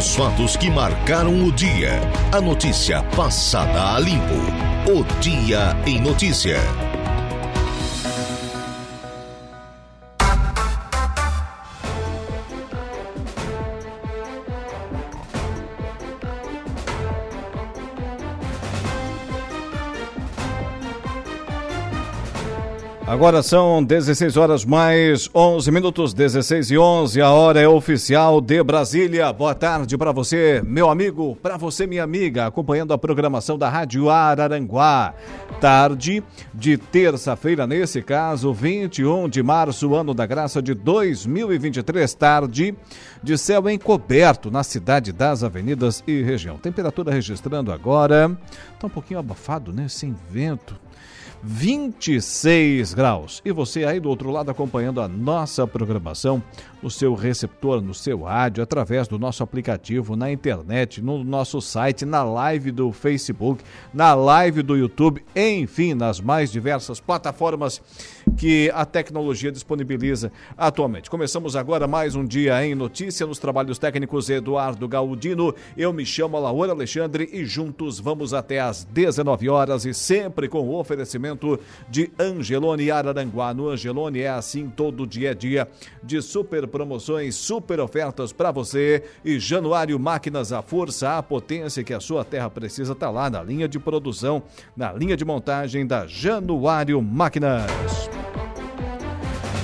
Os fatos que marcaram o dia. A notícia passada a limpo. O Dia em Notícia. Agora são 16 horas mais 11 minutos, 16 e 11. A hora é oficial de Brasília. Boa tarde para você, meu amigo, para você, minha amiga, acompanhando a programação da Rádio Araranguá. Tarde de terça-feira, nesse caso, 21 de março, ano da graça de 2023. Tarde de céu encoberto na cidade das avenidas e região. Temperatura registrando agora. Tá um pouquinho abafado, né? Sem vento 26 graus. E você aí do outro lado acompanhando a nossa programação no seu receptor, no seu rádio, através do nosso aplicativo, na internet, no nosso site, na live do Facebook, na live do YouTube, enfim, nas mais diversas plataformas que a tecnologia disponibiliza atualmente. Começamos agora mais um dia em notícia nos trabalhos técnicos Eduardo Galdino. Eu me chamo Laura Alexandre e juntos vamos até às 19 horas e sempre com o oferecimento de Angelone Araranguá. No Angelone é assim todo dia a dia de super promoções, super ofertas para você e Januário Máquinas, a força, a potência que a sua terra precisa está lá na linha de produção, na linha de montagem da Januário Máquinas.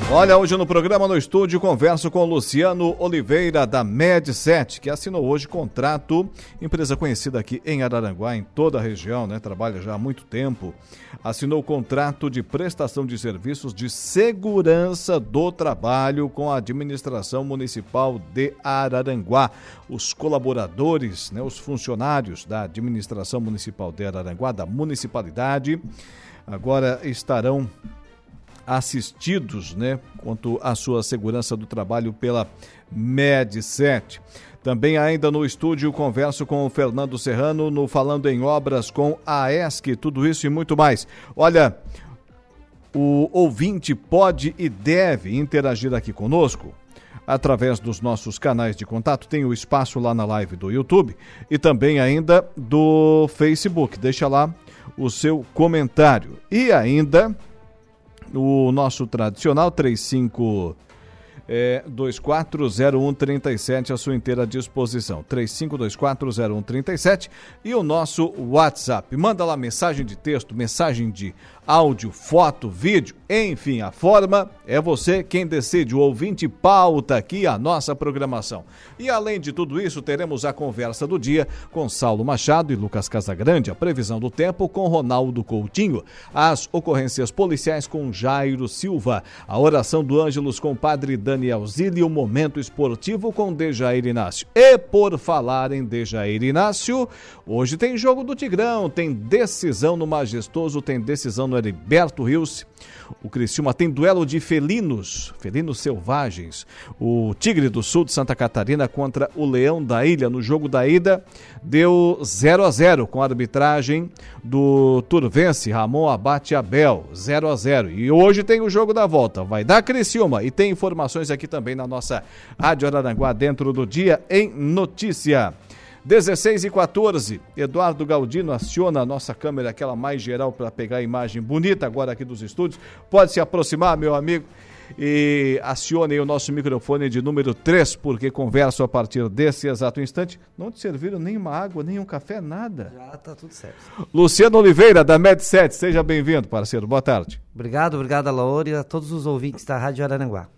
Olha, hoje no programa no estúdio converso com Luciano Oliveira da Med7, que assinou hoje contrato, empresa conhecida aqui em Araranguá, em toda a região, né? Trabalha já há muito tempo. Assinou contrato de prestação de serviços de segurança do trabalho com a administração municipal de Araranguá. Os colaboradores, né, os funcionários da administração municipal de Araranguá, da municipalidade, agora estarão assistidos, né, quanto à sua segurança do trabalho pela Med7. Também ainda no estúdio converso com o Fernando Serrano no Falando em Obras com a ESC, tudo isso e muito mais. Olha, o ouvinte pode e deve interagir aqui conosco através dos nossos canais de contato. Tem o espaço lá na live do YouTube e também ainda do Facebook. Deixa lá o seu comentário. E ainda o nosso tradicional 35 é, 240137 à sua inteira disposição. 35240137 e o nosso WhatsApp. Manda lá mensagem de texto, mensagem de áudio, foto, vídeo, enfim, a forma é você quem decide. O ouvinte pauta aqui a nossa programação. E além de tudo isso, teremos a conversa do dia com Saulo Machado e Lucas Casagrande, a previsão do tempo com Ronaldo Coutinho, as ocorrências policiais com Jairo Silva, a oração do Ângelos com Padre Daniel Zilli, o momento esportivo com Dejair Inácio. E por falar em Dejair Inácio, hoje tem jogo do Tigrão, tem decisão no Majestoso, tem decisão no Heriberto Rios. O Criciúma tem duelo de felinos, felinos selvagens. O Tigre do Sul de Santa Catarina contra o Leão da Ilha. No jogo da ida, deu 0 a 0 com a arbitragem do Turvense, Ramon Abate Abel, 0 a 0 E hoje tem o jogo da volta. Vai dar Criciúma. E tem informações aqui também na nossa Rádio Araranguá dentro do dia em notícia. 16 e 14, Eduardo Galdino aciona a nossa câmera, aquela mais geral, para pegar a imagem bonita agora aqui dos estúdios. Pode se aproximar, meu amigo, e acione o nosso microfone de número 3, porque converso a partir desse exato instante. Não te serviram nenhuma água, nenhum café, nada. Já tá tudo certo. Luciano Oliveira, da Med7, seja bem-vindo, parceiro. Boa tarde. Obrigado, obrigado, Laura, e a todos os ouvintes da Rádio Araranguá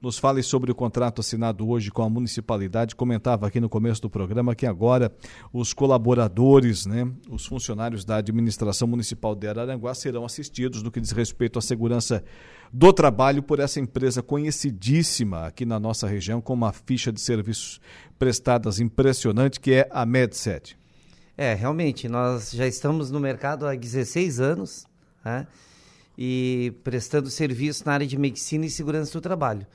nos fale sobre o contrato assinado hoje com a municipalidade. Comentava aqui no começo do programa que agora os colaboradores, né, os funcionários da administração municipal de Araranguá serão assistidos no que diz respeito à segurança do trabalho por essa empresa conhecidíssima aqui na nossa região com uma ficha de serviços prestadas impressionante que é a Medset. É, realmente, nós já estamos no mercado há 16 anos, né? E prestando serviço na área de medicina e segurança do trabalho.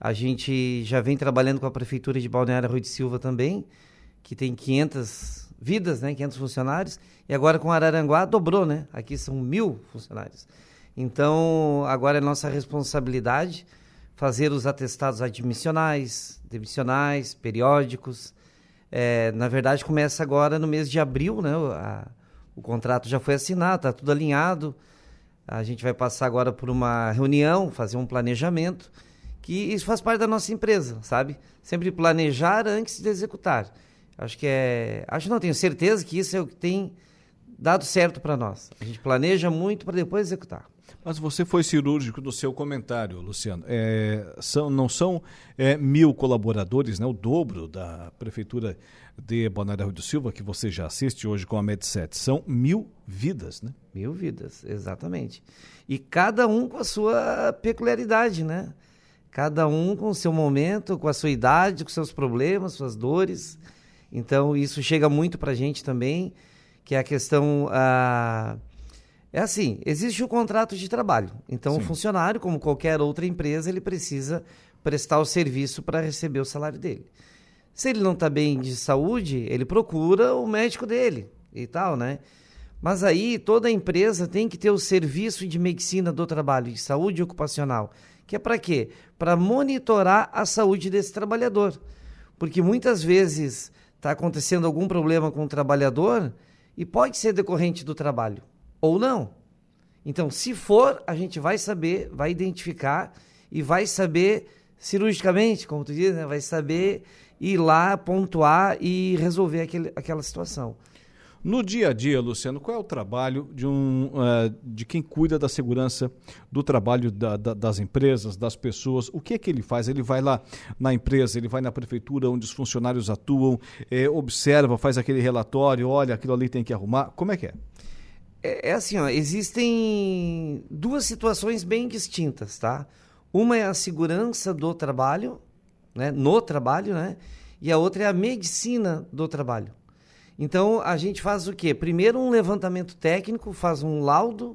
A gente já vem trabalhando com a Prefeitura de Balneário Rui de Silva também, que tem 500 vidas, né, 500 funcionários, e agora com Araranguá dobrou, né? Aqui são mil funcionários. Então, agora é nossa responsabilidade fazer os atestados admissionais, demissionais, periódicos, É, na verdade, começa agora no mês de abril, né? A, o contrato já foi assinado, está tudo alinhado. A gente vai passar agora por uma reunião, fazer um planejamento, que isso faz parte da nossa empresa, sabe? Sempre planejar antes de executar. Acho que é. Acho não, tenho certeza que isso é o que tem dado certo para nós. A gente planeja muito para depois executar. Mas você foi cirúrgico no seu comentário, Luciano. É, são, não são é, mil colaboradores, né, o dobro da Prefeitura de Balneário do Silva, que você já assiste hoje com a Med7. São mil vidas, né? Mil vidas, exatamente. E cada um com a sua peculiaridade, né? Cada um com o seu momento, com a sua idade, com seus problemas, suas dores. Então, isso chega muito para a gente também, que é a questão... Ah, é assim, existe o contrato de trabalho. Então, Sim. o funcionário, como qualquer outra empresa, ele precisa prestar o serviço para receber o salário dele. Se ele não está bem de saúde, ele procura o médico dele e tal, né? Mas aí toda empresa tem que ter o serviço de medicina do trabalho, de saúde ocupacional, que é para quê? Para monitorar a saúde desse trabalhador. Porque muitas vezes está acontecendo algum problema com o trabalhador e pode ser decorrente do trabalho ou não. Então, se for, a gente vai saber, vai identificar e vai saber cirurgicamente, como tu diz, né? vai saber ir lá, pontuar e resolver aquele, aquela situação. No dia a dia, Luciano, qual é o trabalho de, um, uh, de quem cuida da segurança do trabalho da, da, das empresas, das pessoas? O que é que ele faz? Ele vai lá na empresa, ele vai na prefeitura onde os funcionários atuam, é, observa, faz aquele relatório, olha, aquilo ali tem que arrumar. Como é que é? É, é assim, ó, existem duas situações bem distintas, tá? Uma é a segurança do trabalho, né, no trabalho, né? E a outra é a medicina do trabalho. Então, a gente faz o quê? Primeiro, um levantamento técnico, faz um laudo,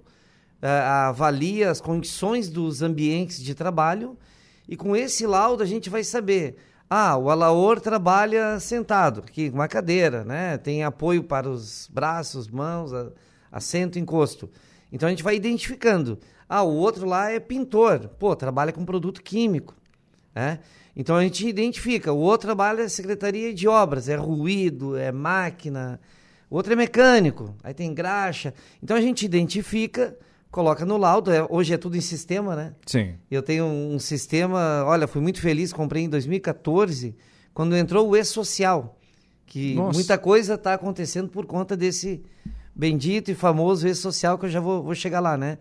uh, avalia as condições dos ambientes de trabalho, e com esse laudo a gente vai saber ah, o alaor trabalha sentado, aqui, uma cadeira, né? Tem apoio para os braços, mãos, assento, encosto. Então a gente vai identificando. Ah, o outro lá é pintor. Pô, trabalha com produto químico. Né? Então a gente identifica. O outro trabalha na secretaria de obras, é ruído, é máquina. O outro é mecânico, aí tem graxa. Então a gente identifica, coloca no laudo. É, hoje é tudo em sistema, né? Sim. Eu tenho um sistema, olha, fui muito feliz, comprei em 2014, quando entrou o E-Social. Que Nossa. muita coisa está acontecendo por conta desse bendito e famoso rede social que eu já vou, vou chegar lá, né?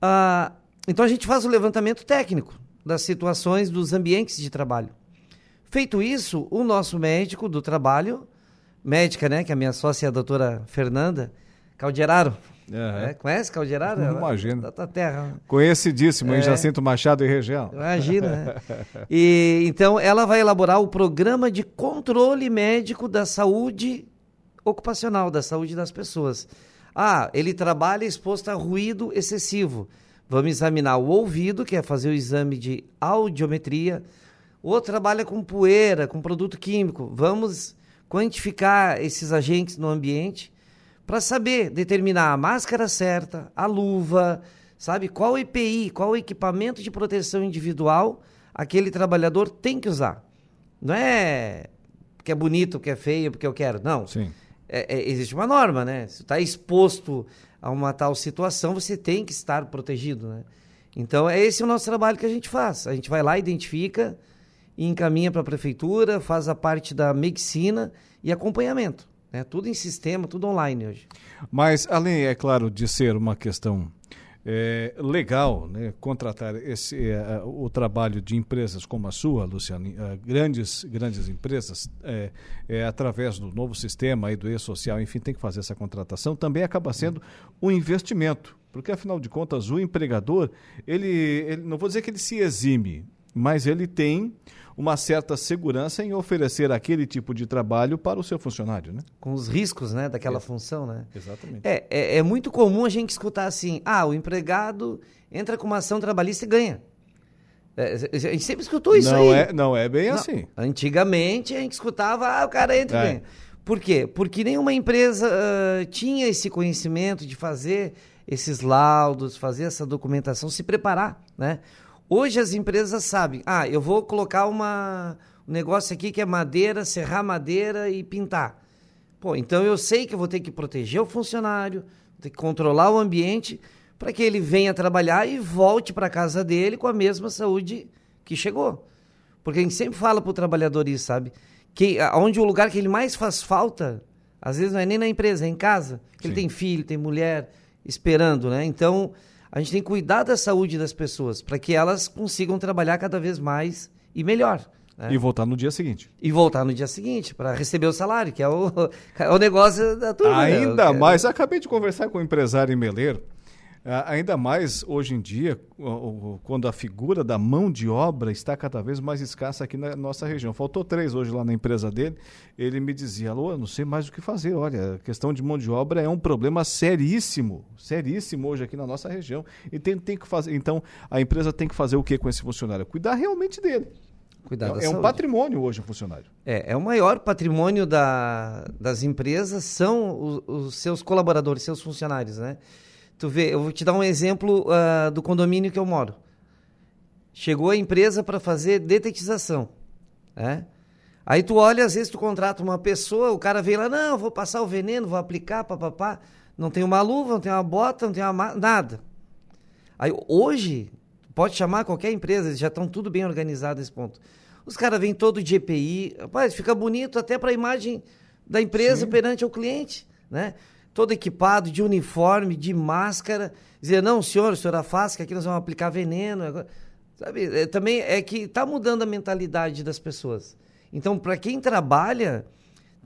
Ah, então a gente faz o levantamento técnico das situações dos ambientes de trabalho. Feito isso, o nosso médico do trabalho, médica, né, que é a minha sócia, a doutora Fernanda Calderaro, Uhum. É, conhece Calderaro? Imagina. Da tua terra. Conhecidíssimo é. em Jacinto Machado e região. Imagina. né? E, então, ela vai elaborar o programa de controle médico da saúde ocupacional, da saúde das pessoas. Ah, ele trabalha exposto a ruído excessivo. Vamos examinar o ouvido, que é fazer o exame de audiometria. Ou trabalha com poeira, com produto químico. Vamos quantificar esses agentes no ambiente para saber determinar a máscara certa, a luva, sabe? Qual EPI, qual equipamento de proteção individual aquele trabalhador tem que usar. Não é porque é bonito, porque é feio, porque eu quero. Não. Sim é, é, existe uma norma, né? Se está exposto a uma tal situação, você tem que estar protegido, né? Então, é esse o nosso trabalho que a gente faz. A gente vai lá, identifica e encaminha para a prefeitura, faz a parte da medicina e acompanhamento. Né? Tudo em sistema, tudo online hoje. Mas, além, é claro, de ser uma questão é, legal né, contratar esse, é, o trabalho de empresas como a sua, Luciano, é, grandes, grandes empresas, é, é, através do novo sistema aí do e-social, enfim, tem que fazer essa contratação, também acaba sendo um investimento, porque afinal de contas o empregador, ele, ele não vou dizer que ele se exime, mas ele tem uma certa segurança em oferecer aquele tipo de trabalho para o seu funcionário, né? Com os riscos, né, daquela é. função, né? Exatamente. É, é, é, muito comum a gente escutar assim, ah, o empregado entra com uma ação trabalhista e ganha. É, a gente sempre escutou isso não aí. É, não é bem não, assim. Antigamente a gente escutava, ah, o cara entra e é. ganha. Por quê? Porque nenhuma empresa uh, tinha esse conhecimento de fazer esses laudos, fazer essa documentação, se preparar, né? Hoje as empresas sabem, ah, eu vou colocar uma, o negócio aqui que é madeira, serrar madeira e pintar. Pô, então eu sei que eu vou ter que proteger o funcionário, vou ter que controlar o ambiente para que ele venha trabalhar e volte para casa dele com a mesma saúde que chegou. Porque a gente sempre fala para o trabalhador isso, sabe? Que onde o lugar que ele mais faz falta, às vezes não é nem na empresa, é em casa. Ele tem filho, tem mulher esperando, né? Então, a gente tem que cuidar da saúde das pessoas para que elas consigam trabalhar cada vez mais e melhor. Né? E voltar no dia seguinte. E voltar no dia seguinte, para receber o salário, que é o, é o negócio da turma. Né? Ainda né? mais, acabei de conversar com um empresário em Meleiro, ainda mais hoje em dia, quando a figura da mão de obra está cada vez mais escassa aqui na nossa região. Faltou três hoje lá na empresa dele. Ele me dizia: Alô, não sei mais o que fazer. Olha, a questão de mão de obra é um problema seríssimo, seríssimo hoje aqui na nossa região. E tem, tem que fazer. Então, a empresa tem que fazer o que com esse funcionário? Cuidar realmente dele. Cuidar é, é um patrimônio hoje o funcionário. É, é o maior patrimônio da, das empresas são os, os seus colaboradores, seus funcionários, né? Tu vê, eu vou te dar um exemplo uh, do condomínio que eu moro. Chegou a empresa para fazer detetização, né? Aí tu olha, às vezes tu contrata uma pessoa, o cara vem lá, não, vou passar o veneno, vou aplicar, papapá. Não tem uma luva, não tem uma bota, não tem uma nada. Aí hoje, pode chamar qualquer empresa, eles já estão tudo bem organizado nesse ponto. Os caras vêm todo de EPI, rapaz, fica bonito até para a imagem da empresa Sim. perante o cliente, né? Todo equipado, de uniforme, de máscara, dizer, não, senhor, o senhor afasta, que aqui nós vamos aplicar veneno. Sabe? É, também é que está mudando a mentalidade das pessoas. Então, para quem trabalha,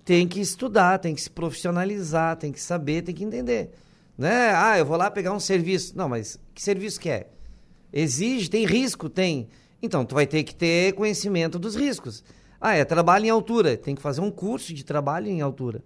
tem que estudar, tem que se profissionalizar, tem que saber, tem que entender. Né? Ah, eu vou lá pegar um serviço. Não, mas que serviço que é? Exige, tem risco? Tem. Então, tu vai ter que ter conhecimento dos riscos. Ah, é trabalho em altura. Tem que fazer um curso de trabalho em altura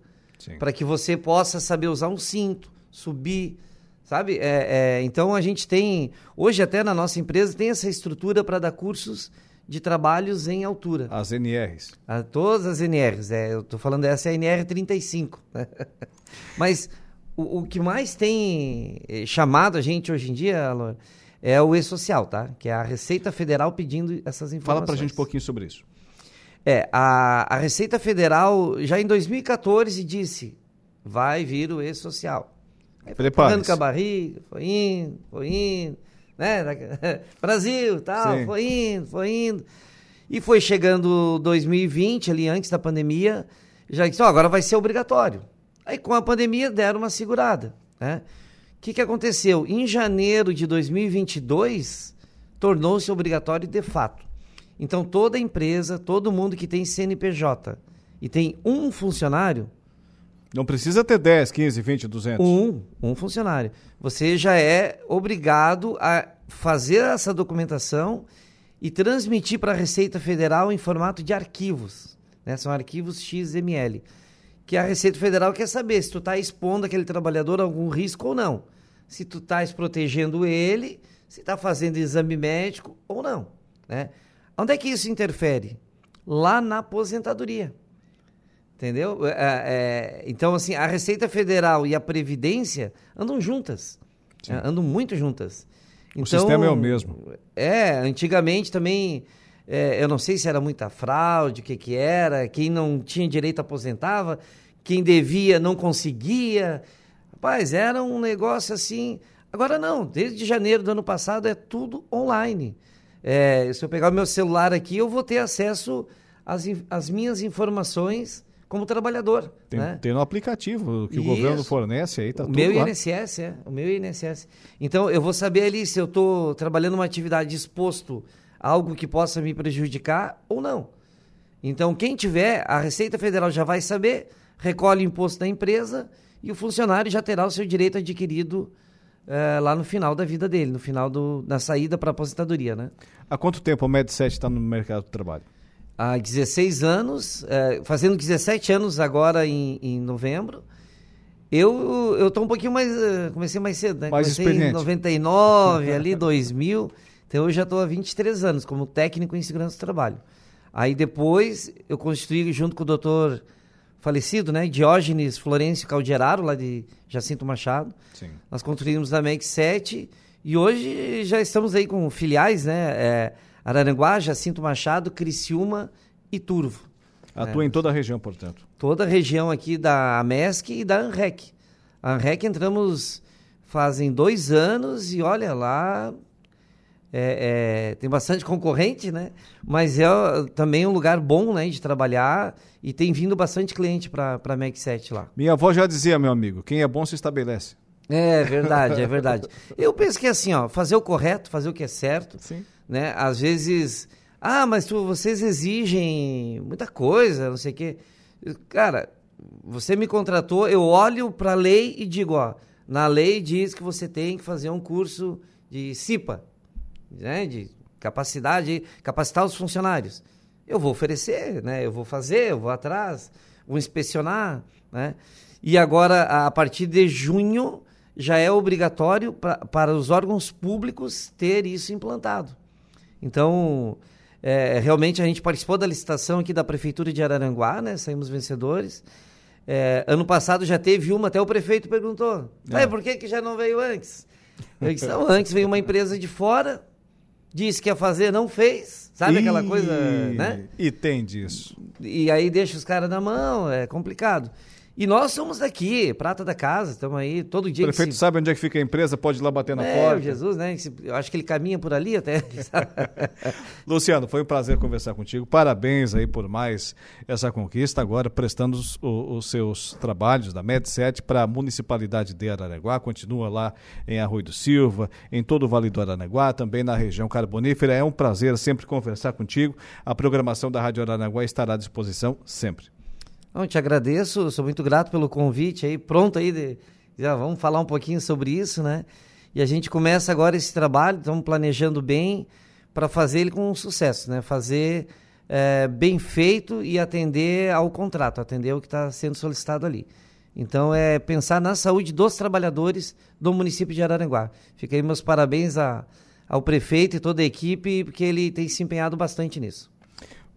para que você possa saber usar um cinto, subir, sabe? É, é, então a gente tem, hoje até na nossa empresa, tem essa estrutura para dar cursos de trabalhos em altura. As NRs. A, todas as NRs, é, eu estou falando essa é a NR 35. Mas o, o, que mais tem eh, chamado a gente hoje em dia, Alô, é o E-Social, tá? Que é a Receita Federal pedindo essas informações. Fala para a gente um pouquinho sobre isso. É, a, a Receita Federal já em 2014 disse, vai vir o E-Social. Prepare-se. com a barriga, foi indo, foi indo, né? Brasil, tal, Sim. foi indo, foi indo. E foi chegando 2020, ali antes da pandemia, já disse, oh, agora vai ser obrigatório. Aí com a pandemia deram uma segurada, né? O que, que aconteceu? Em janeiro de 2022, tornou-se obrigatório de fato. Então, toda empresa, todo mundo que tem CNPJ e tem um funcionário. Não precisa ter 10, 15, 20, 200. Um, um funcionário. Você já é obrigado a fazer essa documentação e transmitir para a Receita Federal em formato de arquivos. Né? São arquivos XML. Que a Receita Federal quer saber se tu está expondo aquele trabalhador a algum risco ou não. Se tu estás protegendo ele, se está fazendo exame médico ou não. Né? Onde é que isso interfere? Lá na aposentadoria. Entendeu? É, é, então, assim, a Receita Federal e a Previdência andam juntas. É, andam muito juntas. Então, o sistema é o mesmo. É, antigamente também, é, eu não sei se era muita fraude, o que, que era, quem não tinha direito aposentava, quem devia não conseguia. Rapaz, era um negócio assim. Agora não, desde janeiro do ano passado é tudo online. É, se eu pegar o meu celular aqui, eu vou ter acesso às, às minhas informações como trabalhador. Tem, né? tem no aplicativo que Isso. o governo fornece aí, tá o tudo meu lá. INSS, é. O meu INSS. Então, eu vou saber ali se eu estou trabalhando uma atividade exposto a algo que possa me prejudicar ou não. Então, quem tiver, a Receita Federal já vai saber, recolhe o imposto da empresa e o funcionário já terá o seu direito adquirido é, lá no final da vida dele, no final do, da saída para a aposentadoria, né? Há quanto tempo o Med7 está no mercado do trabalho? Há 16 anos, é, fazendo 17 anos agora em, em novembro. Eu eu tô um pouquinho mais, uh, comecei mais cedo, né? Mais comecei experiente. em 99, ali 2000. Então eu já estou há 23 anos como técnico em segurança do trabalho. Aí depois eu constituí junto com o doutor falecido, né? Diógenes Florencio Calderaro, lá de Jacinto Machado. Sim. Nós construímos a MEC 7 e hoje já estamos aí com filiais, né? É, Araranguá, Jacinto Machado, Criciúma e Turvo. Atua é, em toda a região, portanto. Toda a região aqui da AMESC e da ANREC. A ANREC entramos fazem dois anos e olha lá, é, é, tem bastante concorrente, né? Mas é também um lugar bom né, de trabalhar e tem vindo bastante cliente para a Mac 7 lá. Minha avó já dizia, meu amigo, quem é bom se estabelece. É verdade, é verdade. Eu penso que é assim, ó, fazer o correto, fazer o que é certo. Sim. Né? Às vezes, ah, mas tu, vocês exigem muita coisa, não sei o quê. Cara, você me contratou, eu olho para a lei e digo, ó, na lei diz que você tem que fazer um curso de CIPA, né, de capacidade, capacitar os funcionários. Eu vou oferecer, né, eu vou fazer, eu vou atrás, vou inspecionar, né? E agora, a partir de junho, já é obrigatório pra, para os órgãos públicos ter isso implantado. Então, é, realmente a gente participou da licitação aqui da Prefeitura de Araranguá, né? Saímos vencedores. É, ano passado já teve uma, até o prefeito perguntou. É. por que, que já não veio antes? Eu disse, não, antes veio uma empresa de fora, disse que ia fazer, não fez. Sabe aquela coisa, né? E tem disso. E aí deixa os caras na mão, é complicado. E nós somos daqui, prata da casa, estamos aí todo dia. O prefeito se... sabe onde é que fica a empresa, pode ir lá bater na é, porta. Jesus, né? Eu acho que ele caminha por ali até. Luciano, foi um prazer conversar contigo. Parabéns aí por mais essa conquista. Agora prestando os, os seus trabalhos da Med7 para a municipalidade de Araranguá. Continua lá em Arroio do Silva, em todo o Vale do Araranguá, também na região carbonífera. É um prazer sempre conversar contigo. A programação da Rádio Araranguá estará à disposição sempre. Não, te agradeço, sou muito grato pelo convite aí, pronto aí, de, já vamos falar um pouquinho sobre isso, né? E a gente começa agora esse trabalho, estamos planejando bem para fazer ele com sucesso, né? Fazer é, bem feito e atender ao contrato, atender o que está sendo solicitado ali. Então é pensar na saúde dos trabalhadores do município de Araranguá. Fica aí meus parabéns a, ao prefeito e toda a equipe, porque ele tem se empenhado bastante nisso.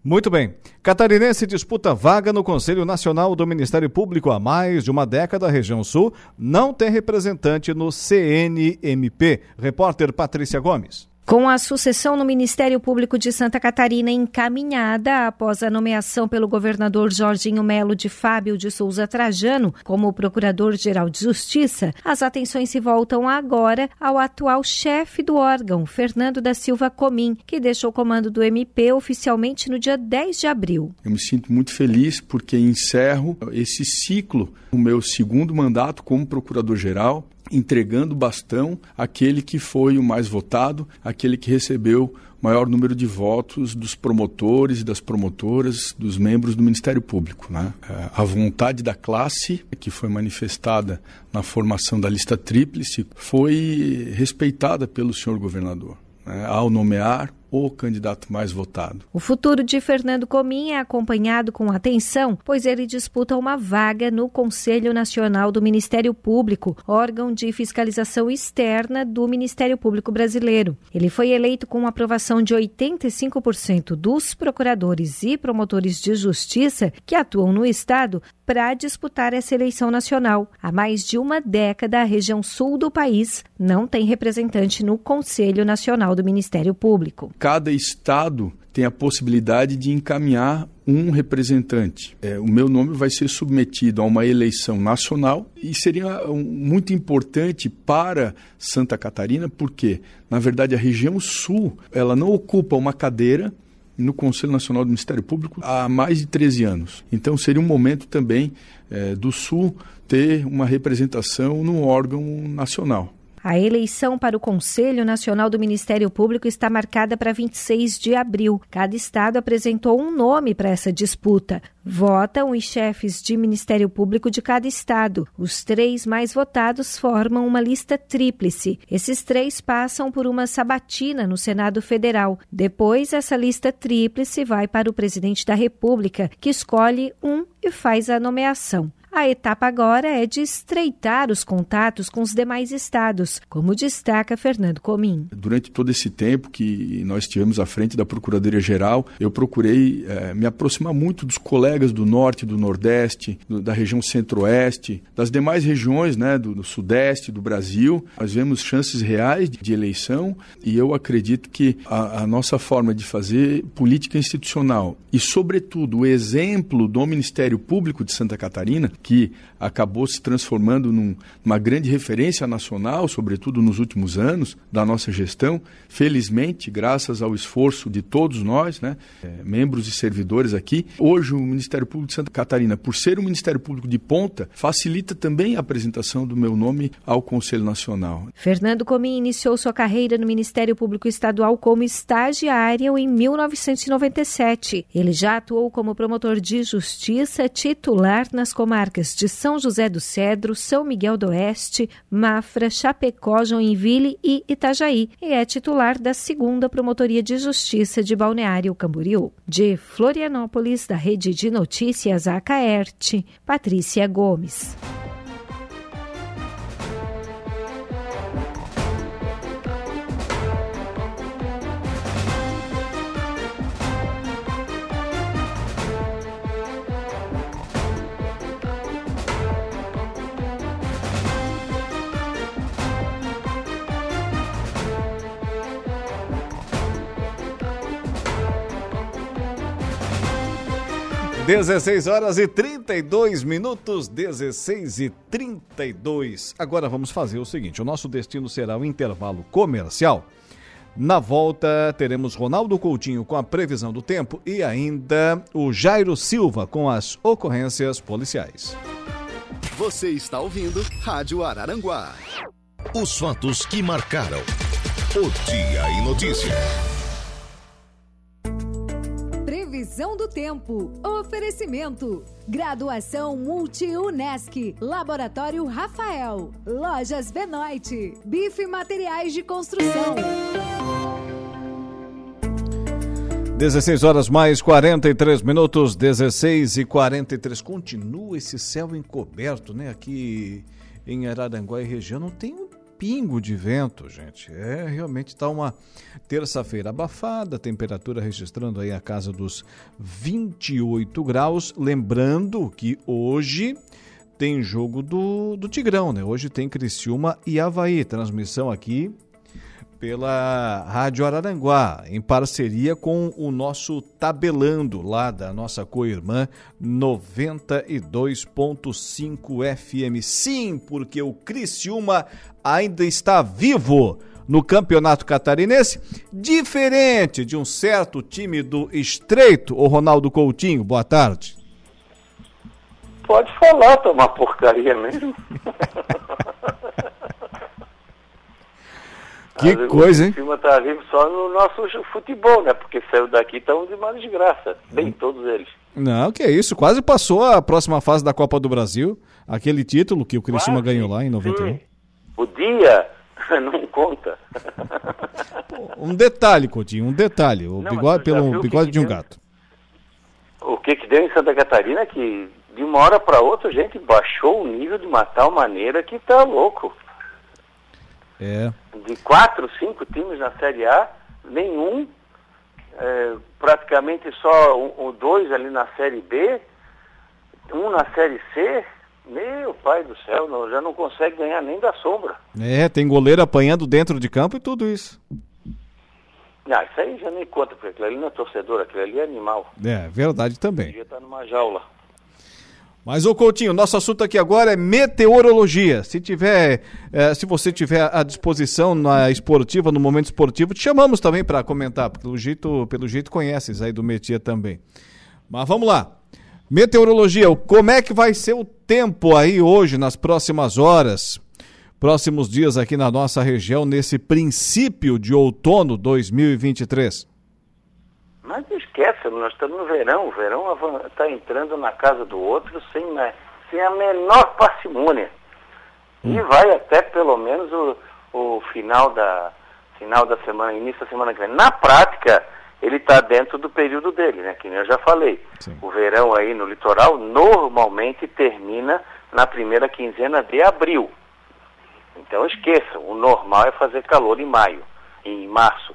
Muito bem. Catarinense disputa vaga no Conselho Nacional do Ministério Público há mais de uma década. A região sul não tem representante no CNMP. Repórter Patrícia Gomes. Com a sucessão no Ministério Público de Santa Catarina encaminhada após a nomeação pelo governador Jorginho Melo de Fábio de Souza Trajano como Procurador-Geral de Justiça, as atenções se voltam agora ao atual chefe do órgão, Fernando da Silva Comim, que deixou o comando do MP oficialmente no dia 10 de abril. Eu me sinto muito feliz porque encerro esse ciclo, o meu segundo mandato como Procurador-Geral entregando bastão àquele que foi o mais votado, aquele que recebeu maior número de votos dos promotores e das promotoras, dos membros do Ministério Público. Né? É, a vontade da classe, que foi manifestada na formação da lista tríplice, foi respeitada pelo senhor governador. Né? Ao nomear o candidato mais votado. O futuro de Fernando Comim é acompanhado com atenção, pois ele disputa uma vaga no Conselho Nacional do Ministério Público, órgão de fiscalização externa do Ministério Público Brasileiro. Ele foi eleito com aprovação de 85% dos procuradores e promotores de justiça que atuam no Estado para disputar essa eleição nacional. Há mais de uma década, a região sul do país não tem representante no Conselho Nacional do Ministério Público cada estado tem a possibilidade de encaminhar um representante. É, o meu nome vai ser submetido a uma eleição nacional e seria um, muito importante para Santa Catarina, porque, na verdade, a região sul ela não ocupa uma cadeira no Conselho Nacional do Ministério Público há mais de 13 anos. Então, seria um momento também é, do Sul ter uma representação no órgão nacional. A eleição para o Conselho Nacional do Ministério Público está marcada para 26 de abril. Cada estado apresentou um nome para essa disputa. Votam os chefes de Ministério Público de cada estado. Os três mais votados formam uma lista tríplice. Esses três passam por uma sabatina no Senado Federal. Depois, essa lista tríplice vai para o presidente da República, que escolhe um e faz a nomeação. A etapa agora é de estreitar os contatos com os demais estados, como destaca Fernando Comim. Durante todo esse tempo que nós estivemos à frente da Procuradoria-Geral, eu procurei é, me aproximar muito dos colegas do Norte, do Nordeste, do, da região Centro-Oeste, das demais regiões né, do, do, Sudeste do Brasil. Nós vemos chances reais de, de eleição e eu acredito que a, a nossa forma de fazer política institucional e, sobretudo, o exemplo do Ministério Público de Santa Catarina, que acabou se transformando num, numa grande referência nacional, sobretudo nos últimos anos da nossa gestão, felizmente, graças ao esforço de todos nós, né, é, membros e servidores aqui, hoje o Ministério Público de Santa Catarina, por ser um Ministério Público de ponta, facilita também a apresentação do meu nome ao Conselho Nacional. Fernando Comim iniciou sua carreira no Ministério Público Estadual como estagiário em 1997. Ele já atuou como promotor de justiça titular nas comarcas de São José do Cedro, São Miguel do Oeste, Mafra, Chapecó, Joinville e Itajaí e é titular da segunda Promotoria de Justiça de Balneário Camboriú. De Florianópolis, da Rede de Notícias Acaerte, Patrícia Gomes. 16 horas e 32 minutos, 16 e 32. Agora vamos fazer o seguinte: o nosso destino será o intervalo comercial. Na volta, teremos Ronaldo Coutinho com a previsão do tempo e ainda o Jairo Silva com as ocorrências policiais. Você está ouvindo Rádio Araranguá. Os fatos que marcaram o Dia em Notícias. Previsão do tempo. Oferecimento. Graduação Multi-UNESC. Laboratório Rafael. Lojas Benoit. Bife Materiais de Construção. 16 horas mais 43 minutos, 16 e 43. Continua esse céu encoberto, né? Aqui em Araranguá e região não tem um pingo de vento, gente. É, realmente está uma terça-feira abafada, temperatura registrando aí a casa dos 28 graus. Lembrando que hoje tem jogo do, do Tigrão, né? Hoje tem Criciúma e Havaí. Transmissão aqui pela Rádio Araranguá, em parceria com o nosso Tabelando, lá da nossa co-irmã 92.5 FM. Sim, porque o Criciúma ainda está vivo no Campeonato Catarinense, diferente de um certo time do Estreito, o Ronaldo Coutinho. Boa tarde. Pode falar, tomar porcaria mesmo. Que coisa, hein? O filme tá vivo só no nosso futebol, né? Porque saiu daqui estão de uma desgraça. Bem, hum. todos eles. Não, que é isso. Quase passou a próxima fase da Copa do Brasil. Aquele título que o Criciúma ganhou lá em 91. Sim. O dia não conta. um detalhe, Coutinho, um detalhe. O não, bigode pelo bigode de um deu? gato. O que que deu em Santa Catarina que de uma hora para outra, gente, baixou o nível de uma tal maneira que tá louco. É. De quatro, cinco times na Série A, nenhum, é, praticamente só um, um, dois ali na Série B, um na Série C. Meu pai do céu, não, já não consegue ganhar nem da sombra. É, tem goleiro apanhando dentro de campo e tudo isso. Ah, isso aí já nem conta, porque aquilo ali não é torcedor, aquilo ali é animal. É, verdade também. Podia estar numa jaula. Mas, ô Coutinho, nosso assunto aqui agora é meteorologia. Se tiver, é, se você tiver à disposição na esportiva, no momento esportivo, te chamamos também para comentar, porque pelo jeito, pelo jeito conheces aí do Metia também. Mas vamos lá. Meteorologia, como é que vai ser o tempo aí hoje, nas próximas horas, próximos dias aqui na nossa região, nesse princípio de outono 2023? Mas esquece, nós estamos no verão, o verão está entrando na casa do outro sem, sem a menor parcimônia. Hum. E vai até pelo menos o, o final da final da semana, início da semana que vem. Na prática, ele está dentro do período dele, né? Que nem eu já falei. Sim. O verão aí no litoral normalmente termina na primeira quinzena de abril. Então esqueçam, o normal é fazer calor em maio, em março.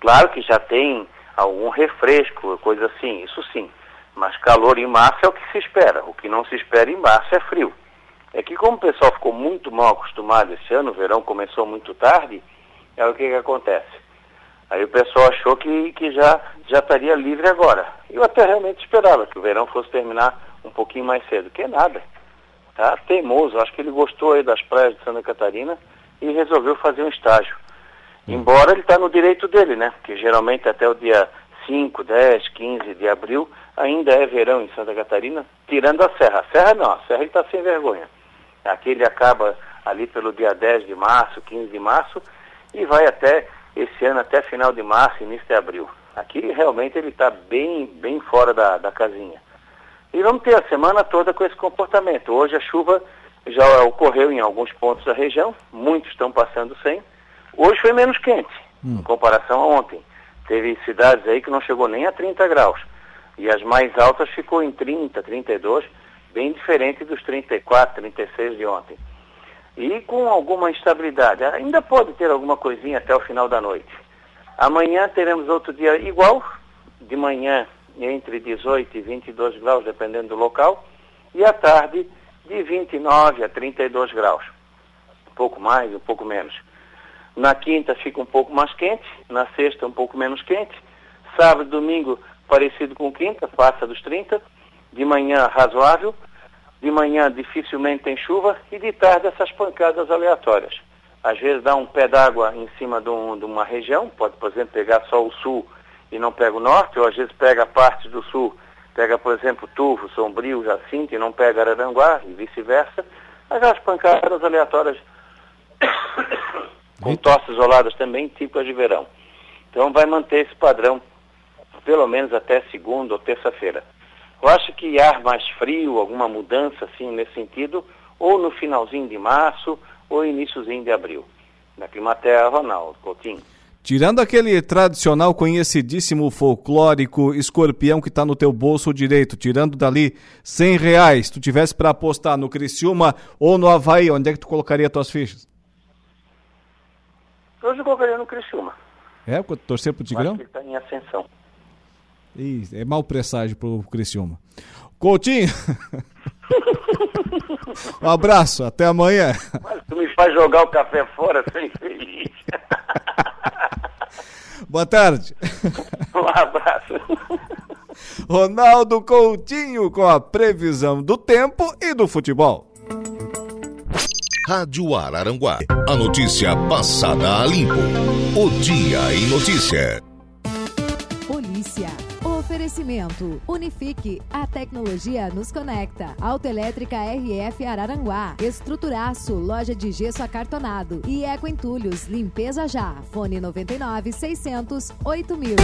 Claro que já tem algum refresco, coisa assim, isso sim. Mas calor em março é o que se espera. O que não se espera em março é frio. É que como o pessoal ficou muito mal acostumado esse ano, o verão começou muito tarde, é o que, que acontece. Aí o pessoal achou que, que já, já estaria livre agora. Eu até realmente esperava que o verão fosse terminar um pouquinho mais cedo, que é nada. Tá teimoso, acho que ele gostou aí das praias de Santa Catarina e resolveu fazer um estágio. Hum. Embora ele está no direito dele, né? Porque geralmente até o dia 5, 10, 15 de abril ainda é verão em Santa Catarina, tirando a serra. A serra não, a serra ele está sem vergonha. Aqui ele acaba ali pelo dia 10 de março, 15 de março e vai até esse ano até final de março, início de abril. Aqui realmente ele está bem, bem fora da, da casinha. E vamos ter a semana toda com esse comportamento. Hoje a chuva já ocorreu em alguns pontos da região, muitos estão passando sem. Hoje foi menos quente, hum. em comparação a ontem. Teve cidades aí que não chegou nem a 30 graus. E as mais altas ficou em 30, 32, bem diferente dos 34, 36 de ontem e com alguma instabilidade. Ainda pode ter alguma coisinha até o final da noite. Amanhã teremos outro dia igual, de manhã entre 18 e 22 graus, dependendo do local, e à tarde de 29 a 32 graus. Um pouco mais, um pouco menos. Na quinta fica um pouco mais quente, na sexta um pouco menos quente, sábado e domingo parecido com quinta, passa dos 30, de manhã razoável, de manhã dificilmente tem chuva e de tarde essas pancadas aleatórias. Às vezes dá um pé d'água em cima de, um, de, uma região, pode, por exemplo, pegar só o sul e não pega o norte, ou às vezes pega parte do sul, pega, por exemplo, Turvo, Sombrio, Jacinto e não pega Araranguá e vice-versa. Mas as pancadas aleatórias com tosse isoladas também, típicas de verão. Então vai manter esse padrão pelo menos até segunda ou terça-feira. Eu acho que ar mais frio, alguma mudança assim nesse sentido, ou no finalzinho de março ou iníciozinho de abril. Na Climaterra, Ronaldo Coutinho. Tirando aquele tradicional conhecidíssimo folclórico escorpião que está no teu bolso direito, tirando dali 100 reais, tu tivesse para apostar no Criciúma ou no Havaí, onde é que tu colocaria tuas fichas? Hoje no Criciúma. É, torcer pro Tigrão? Acho que está em ascensão. Ih, é mau presságio pro Criciúma. Coutinho, um abraço, até amanhã. Mas tu me faz jogar o café fora sem feliz. Boa tarde. Um abraço. Ronaldo Coutinho com a previsão do tempo e do futebol. Rádio Araranguá. A notícia passada a limpo. O Dia em Notícia. Oferecimento. Unifique. A tecnologia nos conecta. Autoelétrica RF Araranguá. Estruturaço. Loja de gesso acartonado. E Eco Entulhos. Limpeza já. Fone 99 600 8000.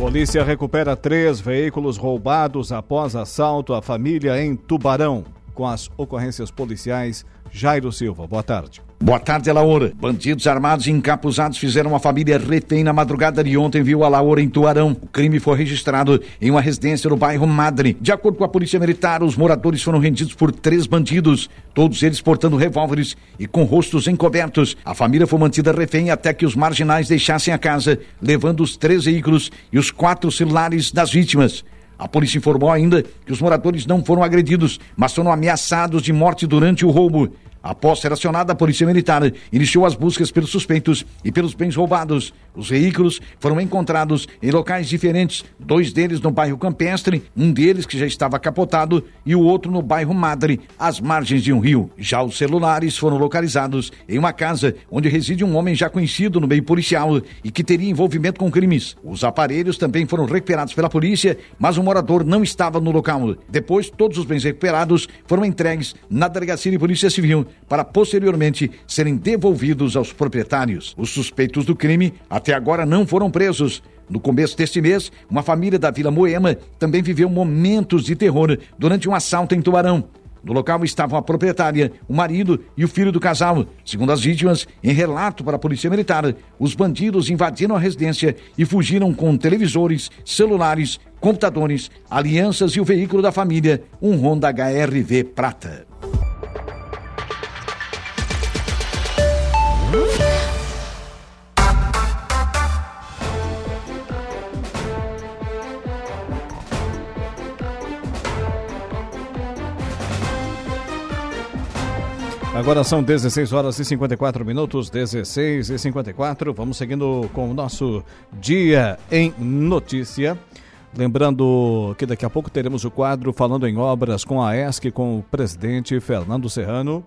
Polícia recupera três veículos roubados após assalto à família em Tubarão. Com as ocorrências policiais, Jairo Silva. Boa tarde. Boa tarde, Alaor. Bandidos armados e encapuzados fizeram uma família refém na madrugada de ontem, viu Alaor em Tuarão. O crime foi registrado em uma residência no bairro Madre. De acordo com a polícia militar, os moradores foram rendidos por três bandidos, todos eles portando revólveres e com rostos encobertos. A família foi mantida refém até que os marginais deixassem a casa, levando os três veículos e os quatro celulares das vítimas. A polícia informou ainda que os moradores não foram agredidos, mas foram ameaçados de morte durante o roubo. Após ser acionada, a Polícia Militar iniciou as buscas pelos suspeitos e pelos bens roubados. Os veículos foram encontrados em locais diferentes, dois deles no bairro Campestre, um deles que já estava capotado e o outro no bairro Madre, às margens de um rio. Já os celulares foram localizados em uma casa onde reside um homem já conhecido no meio policial e que teria envolvimento com crimes. Os aparelhos também foram recuperados pela polícia, mas o morador não estava no local. Depois, todos os bens recuperados foram entregues na Delegacia de Polícia Civil para posteriormente serem devolvidos aos proprietários. Os suspeitos do crime até agora não foram presos. No começo deste mês, uma família da Vila Moema também viveu momentos de terror durante um assalto em Tubarão. No local estavam a proprietária, o marido e o filho do casal. Segundo as vítimas, em relato para a Polícia Militar, os bandidos invadiram a residência e fugiram com televisores, celulares, computadores, alianças e o veículo da família, um Honda HRV prata. Agora são 16 horas e 54 minutos, 16 e 54. Vamos seguindo com o nosso Dia em Notícia. Lembrando que daqui a pouco teremos o quadro Falando em Obras com a ESC, com o presidente Fernando Serrano.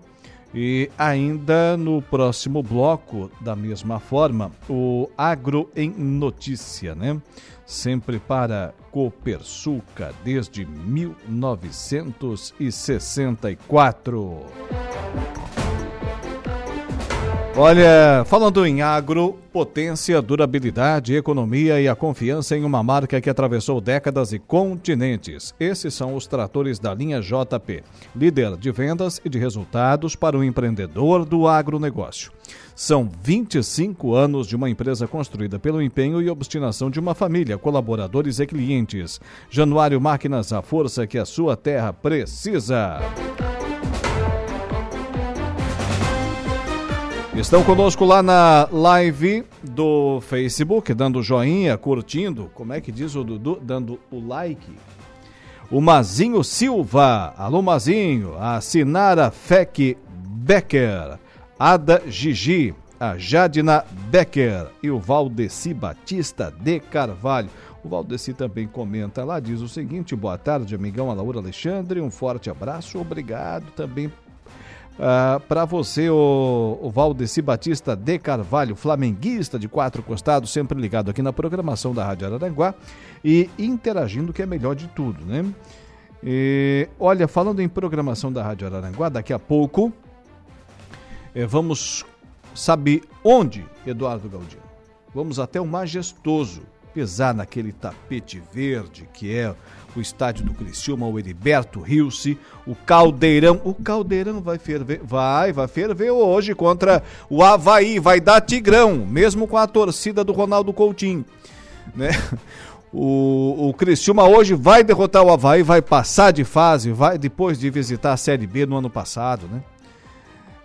E ainda no próximo bloco, da mesma forma, o Agro em Notícia, né? Sempre para Copersuca, desde 1964. Olha, falando em agro, potência, durabilidade, economia e a confiança em uma marca que atravessou décadas e continentes. Esses são os tratores da linha JP, líder de vendas e de resultados para o empreendedor do agronegócio. São 25 anos de uma empresa construída pelo empenho e obstinação de uma família, colaboradores e clientes. Januário Máquinas, a força que a sua terra precisa. Estão conosco lá na live do Facebook, dando joinha, curtindo. Como é que diz o Dudu? Dando o like. O Mazinho Silva. Alô, Mazinho. A Sinara Feck Becker. Ada Gigi. A Jadina Becker. E o Valdeci Batista de Carvalho. O Valdeci também comenta lá, diz o seguinte: boa tarde, amigão Laura Alexandre. Um forte abraço. Obrigado também Uh, ah, para você, o, o Valdeci Batista de Carvalho, flamenguista de quatro costados, sempre ligado aqui na programação da Rádio Araranguá e interagindo, que é melhor de tudo, né? E, olha, falando em programação da Rádio Araranguá, daqui a pouco eh, vamos saber onde, Eduardo Galdino. Vamos até o Majestoso, pisar naquele tapete verde que é o estádio do Criciúma, o Heriberto Rilse, o Caldeirão. O Caldeirão vai ferver, vai, vai ferver hoje contra o Havaí, vai dar Tigrão, mesmo com a torcida do Ronaldo Coutinho, né? O, o Criciúma hoje vai derrotar o Havaí, vai passar de fase, vai depois de visitar a Série B no ano passado, né?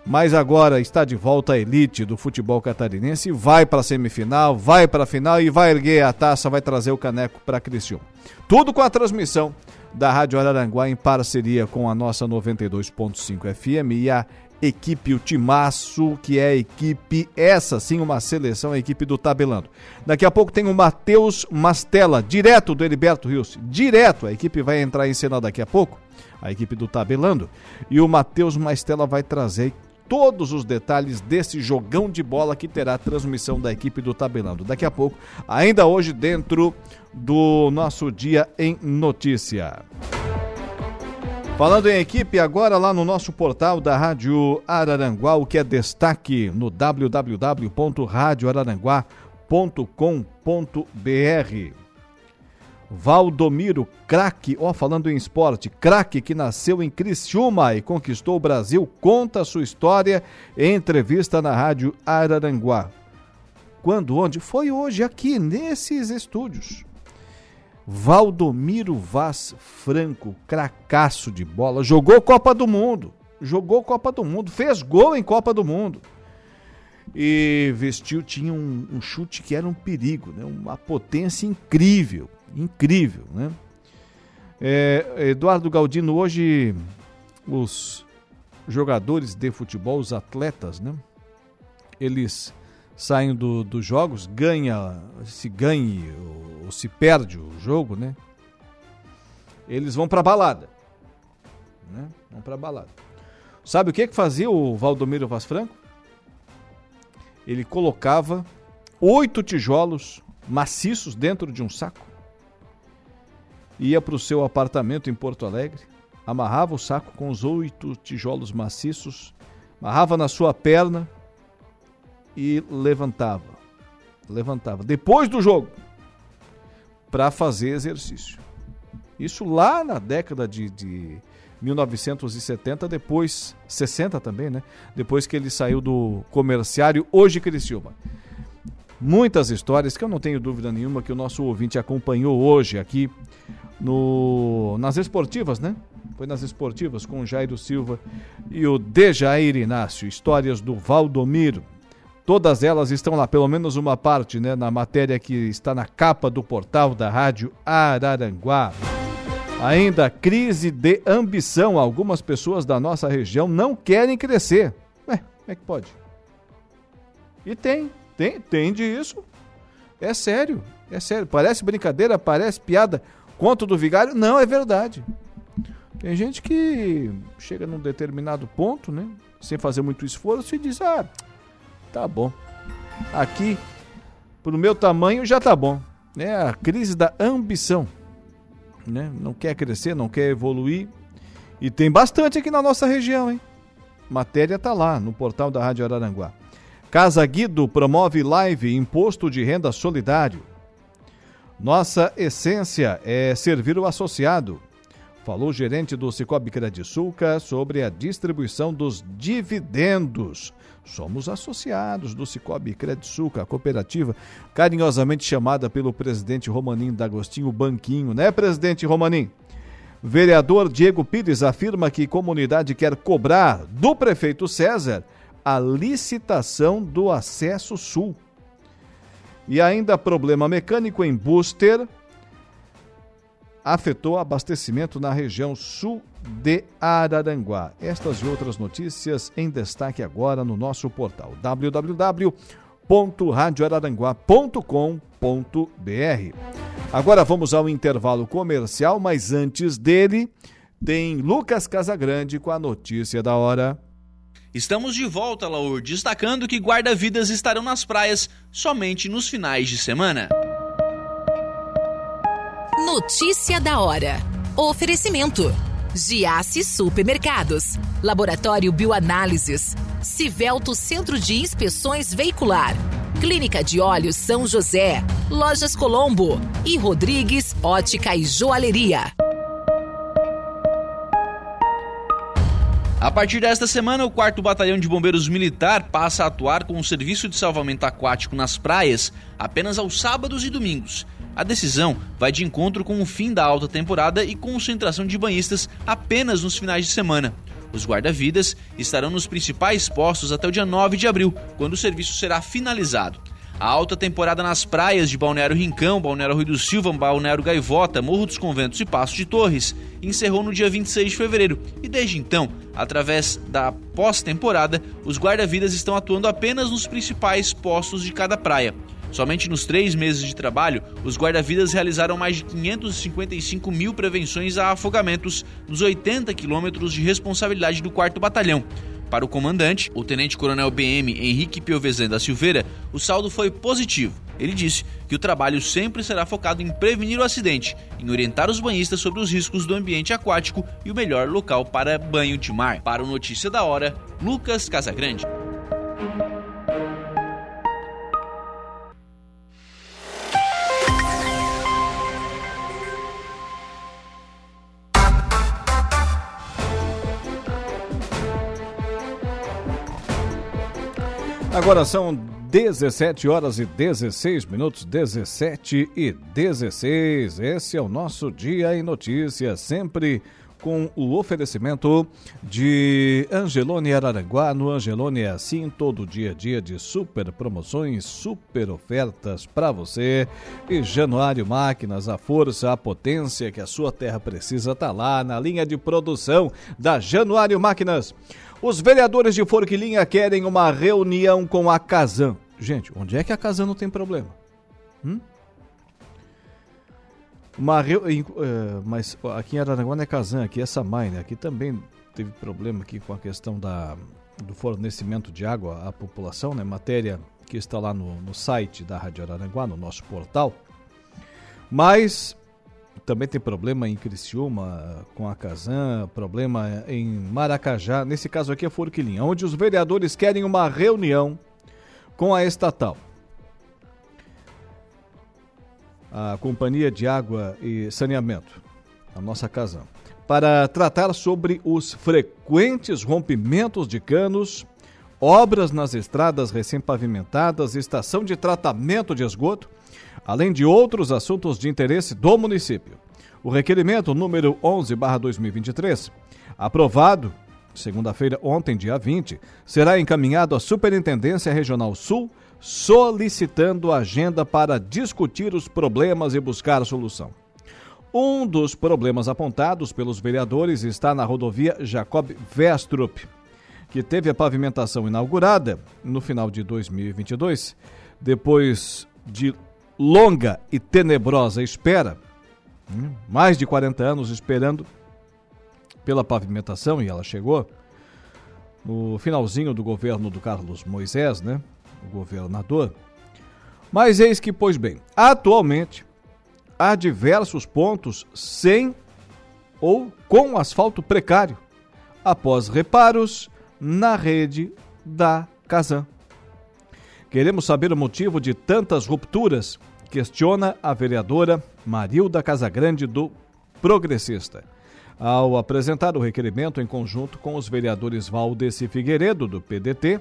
Mas agora está de volta à elite do futebol catarinense, vai para a semifinal, vai para a final e vai erguer a taça, vai trazer o caneco para Criciúma. Tudo com a transmissão da Rádio Araranguá em parceria com a nossa 92.5 FM e a equipe, o Timaço, que é a equipe, essa sim, uma seleção, a equipe do Tabelando. Daqui a pouco tem o Matheus Mastella, direto do Heriberto Rios, direto, a equipe vai entrar em cena daqui a pouco, a equipe do Tabelando, e o Matheus Mastella vai trazer todos os detalhes desse jogão de bola que terá transmissão da equipe do Tabelando. Daqui a pouco, ainda hoje, dentro do nosso Dia em Notícia. Falando em equipe, agora lá no nosso portal da Rádio Araranguá, o que é destaque no www.radioararanguá.com.br. Valdomiro, craque, ó, falando em esporte, craque que nasceu em Criciúma e conquistou o Brasil, conta sua história em entrevista na rádio Araranguá. Quando, onde? Foi hoje, aqui, nesses estúdios. Valdomiro Vaz Franco, cracaço de bola, jogou Copa do Mundo, jogou Copa do Mundo, fez gol em Copa do Mundo. E vestiu, tinha um, um chute que era um perigo, né? uma potência incrível incrível, né? É, Eduardo Galdino, hoje os jogadores de futebol, os atletas, né? Eles saem dos do jogos, ganha, se ganhe ou, ou se perde o jogo, né? Eles vão para balada, né? Vão para balada. Sabe o que que fazia o Valdomiro Vaz Franco? Ele colocava oito tijolos maciços dentro de um saco ia para o seu apartamento em Porto Alegre, amarrava o saco com os oito tijolos maciços, amarrava na sua perna e levantava. Levantava. Depois do jogo, para fazer exercício. Isso lá na década de, de 1970, depois 60 também, né? Depois que ele saiu do comerciário hoje Criciúma. Muitas histórias que eu não tenho dúvida nenhuma que o nosso ouvinte acompanhou hoje aqui no nas esportivas, né? Foi nas esportivas com o Jairo Silva e o Dejair Inácio, histórias do Valdomiro. Todas elas estão lá, pelo menos uma parte, né, na matéria que está na capa do portal da Rádio Araranguá. Ainda crise de ambição. Algumas pessoas da nossa região não querem crescer. Ué, como é que pode? E tem, tem, tem disso. É sério, é sério. Parece brincadeira, parece piada. Conto do vigário? Não, é verdade. Tem gente que chega num determinado ponto, né? Sem fazer muito esforço e diz: Ah, tá bom. Aqui, pro meu tamanho, já tá bom. É a crise da ambição né? Não quer crescer, não quer evoluir. E tem bastante aqui na nossa região, hein? Matéria tá lá no portal da Rádio Araranguá. Casa Guido promove live Imposto de Renda Solidário. Nossa essência é servir o associado. Falou o gerente do Cicobi Credisulca sobre a distribuição dos dividendos. Somos associados do Cicobi Credisulca, a cooperativa carinhosamente chamada pelo presidente Romanim D'Agostinho Banquinho, né, presidente Romanim? Vereador Diego Pires afirma que comunidade quer cobrar do prefeito César a licitação do acesso sul. E ainda problema mecânico em Booster afetou abastecimento na região sul de Araranguá. Estas e outras notícias em destaque agora no nosso portal www.radioararanguá.com.br. Agora vamos ao intervalo comercial, mas antes dele tem Lucas Casagrande com a notícia da hora. Estamos de volta, Laur, destacando que guarda-vidas estarão nas praias somente nos finais de semana. Notícia da hora. Oferecimento. Giasse Supermercados. Laboratório Bioanálises. Civelto Centro de Inspeções Veicular. Clínica de Olhos São José. Lojas Colombo. E Rodrigues Ótica e Joalheria. A partir desta semana, o 4 Batalhão de Bombeiros Militar passa a atuar com o serviço de salvamento aquático nas praias apenas aos sábados e domingos. A decisão vai de encontro com o fim da alta temporada e concentração de banhistas apenas nos finais de semana. Os guarda-vidas estarão nos principais postos até o dia 9 de abril, quando o serviço será finalizado. A alta temporada nas praias de Balneário Rincão, Balneário Rio do Silva, Balneário Gaivota, Morro dos Conventos e Passo de Torres encerrou no dia 26 de fevereiro e desde então, através da pós-temporada, os guarda-vidas estão atuando apenas nos principais postos de cada praia. Somente nos três meses de trabalho, os guarda-vidas realizaram mais de 555 mil prevenções a afogamentos nos 80 quilômetros de responsabilidade do 4 Batalhão. Para o comandante, o tenente-coronel BM Henrique Piovesan da Silveira, o saldo foi positivo. Ele disse que o trabalho sempre será focado em prevenir o acidente, em orientar os banhistas sobre os riscos do ambiente aquático e o melhor local para banho de mar. Para o Notícia da Hora, Lucas Casagrande. Agora são 17 horas e 16 minutos, 17 e 16. Esse é o nosso Dia em Notícias, sempre com o oferecimento de Angelone Araranguá. No Angelone é assim, todo dia a dia de super promoções, super ofertas para você. E Januário Máquinas, a força, a potência que a sua terra precisa tá lá na linha de produção da Januário Máquinas. Os vereadores de Forquilinha querem uma reunião com a Casan. Gente, onde é que a Casan não tem problema? Hum? Uma re... Uh, mas aqui em Araranguá não é Casan, aqui é Samai, né? Aqui também teve problema aqui com a questão da, do fornecimento de água à população, né? Matéria que está lá no, no site da Rádio Araranguá, no nosso portal. Mas também tem problema em Criciúma com a Casan, problema em Maracajá, nesse caso aqui é Forquilinha, onde os vereadores querem uma reunião com a estatal. A Companhia de Água e Saneamento, a nossa Casan. para tratar sobre os frequentes rompimentos de canos, obras nas estradas recém-pavimentadas, estação de tratamento de esgoto, além de outros assuntos de interesse do município. O requerimento número 11/2023, aprovado segunda-feira, ontem, dia 20, será encaminhado à Superintendência Regional Sul, solicitando agenda para discutir os problemas e buscar solução. Um dos problemas apontados pelos vereadores está na rodovia Jacob Vestrup, que teve a pavimentação inaugurada no final de 2022, depois de longa e tenebrosa espera, hum, mais de 40 anos esperando pela pavimentação, e ela chegou no finalzinho do governo do Carlos Moisés, né? O governador. Mas eis que, pois bem, atualmente há diversos pontos sem ou com asfalto precário, após reparos na rede da Casan. Queremos saber o motivo de tantas rupturas, questiona a vereadora Marilda Casagrande do Progressista. Ao apresentar o requerimento em conjunto com os vereadores Valdeci Figueiredo, do PDT,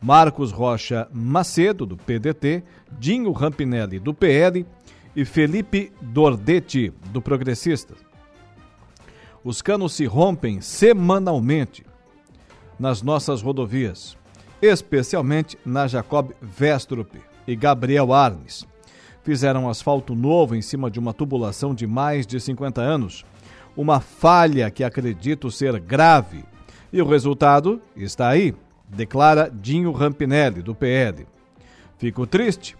Marcos Rocha Macedo, do PDT, Dinho Rampinelli, do PL e Felipe Dordetti, do Progressista. Os canos se rompem semanalmente nas nossas rodovias, especialmente na Jacob Vestrup e Gabriel Arnes. Fizeram asfalto novo em cima de uma tubulação de mais de 50 anos, uma falha que acredito ser grave. E o resultado está aí, declara Dinho Rampinelli, do PL. Fico triste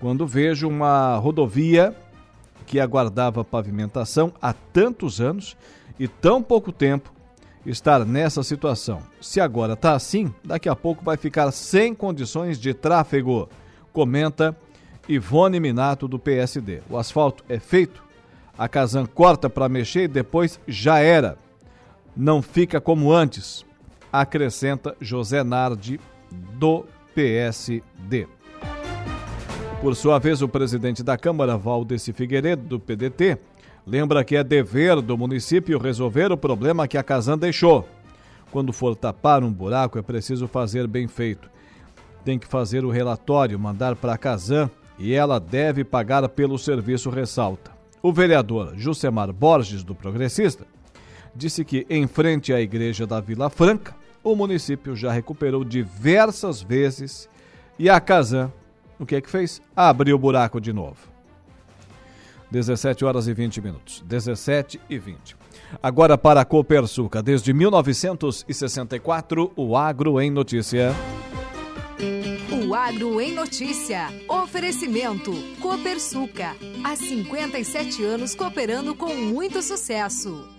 quando vejo uma rodovia que aguardava pavimentação há tantos anos e tão pouco tempo estar nessa situação. Se agora está assim, daqui a pouco vai ficar sem condições de tráfego, comenta Ivone Minato do PSD. O asfalto é feito, a Casan corta para mexer e depois já era. Não fica como antes, acrescenta José Nardi do PSD. Por sua vez, o presidente da Câmara, Valdeci Figueiredo, do PDT, lembra que é dever do município resolver o problema que a Casan deixou. Quando for tapar um buraco, é preciso fazer bem feito. Tem que fazer o relatório, mandar para a Casan e ela deve pagar pelo serviço, ressalta. O vereador Jusemar Borges, do Progressista, disse que, em frente à igreja da Vila Franca, o município já recuperou diversas vezes e a Casan o que é que fez? Abriu o buraco de novo. 17 horas e 20 minutos. 17 e 20. Agora para a Copersuca. Desde 1964, o Agro em Notícia. O Agro em Notícia. Oferecimento. Copersuca. Há 57 anos cooperando com muito sucesso.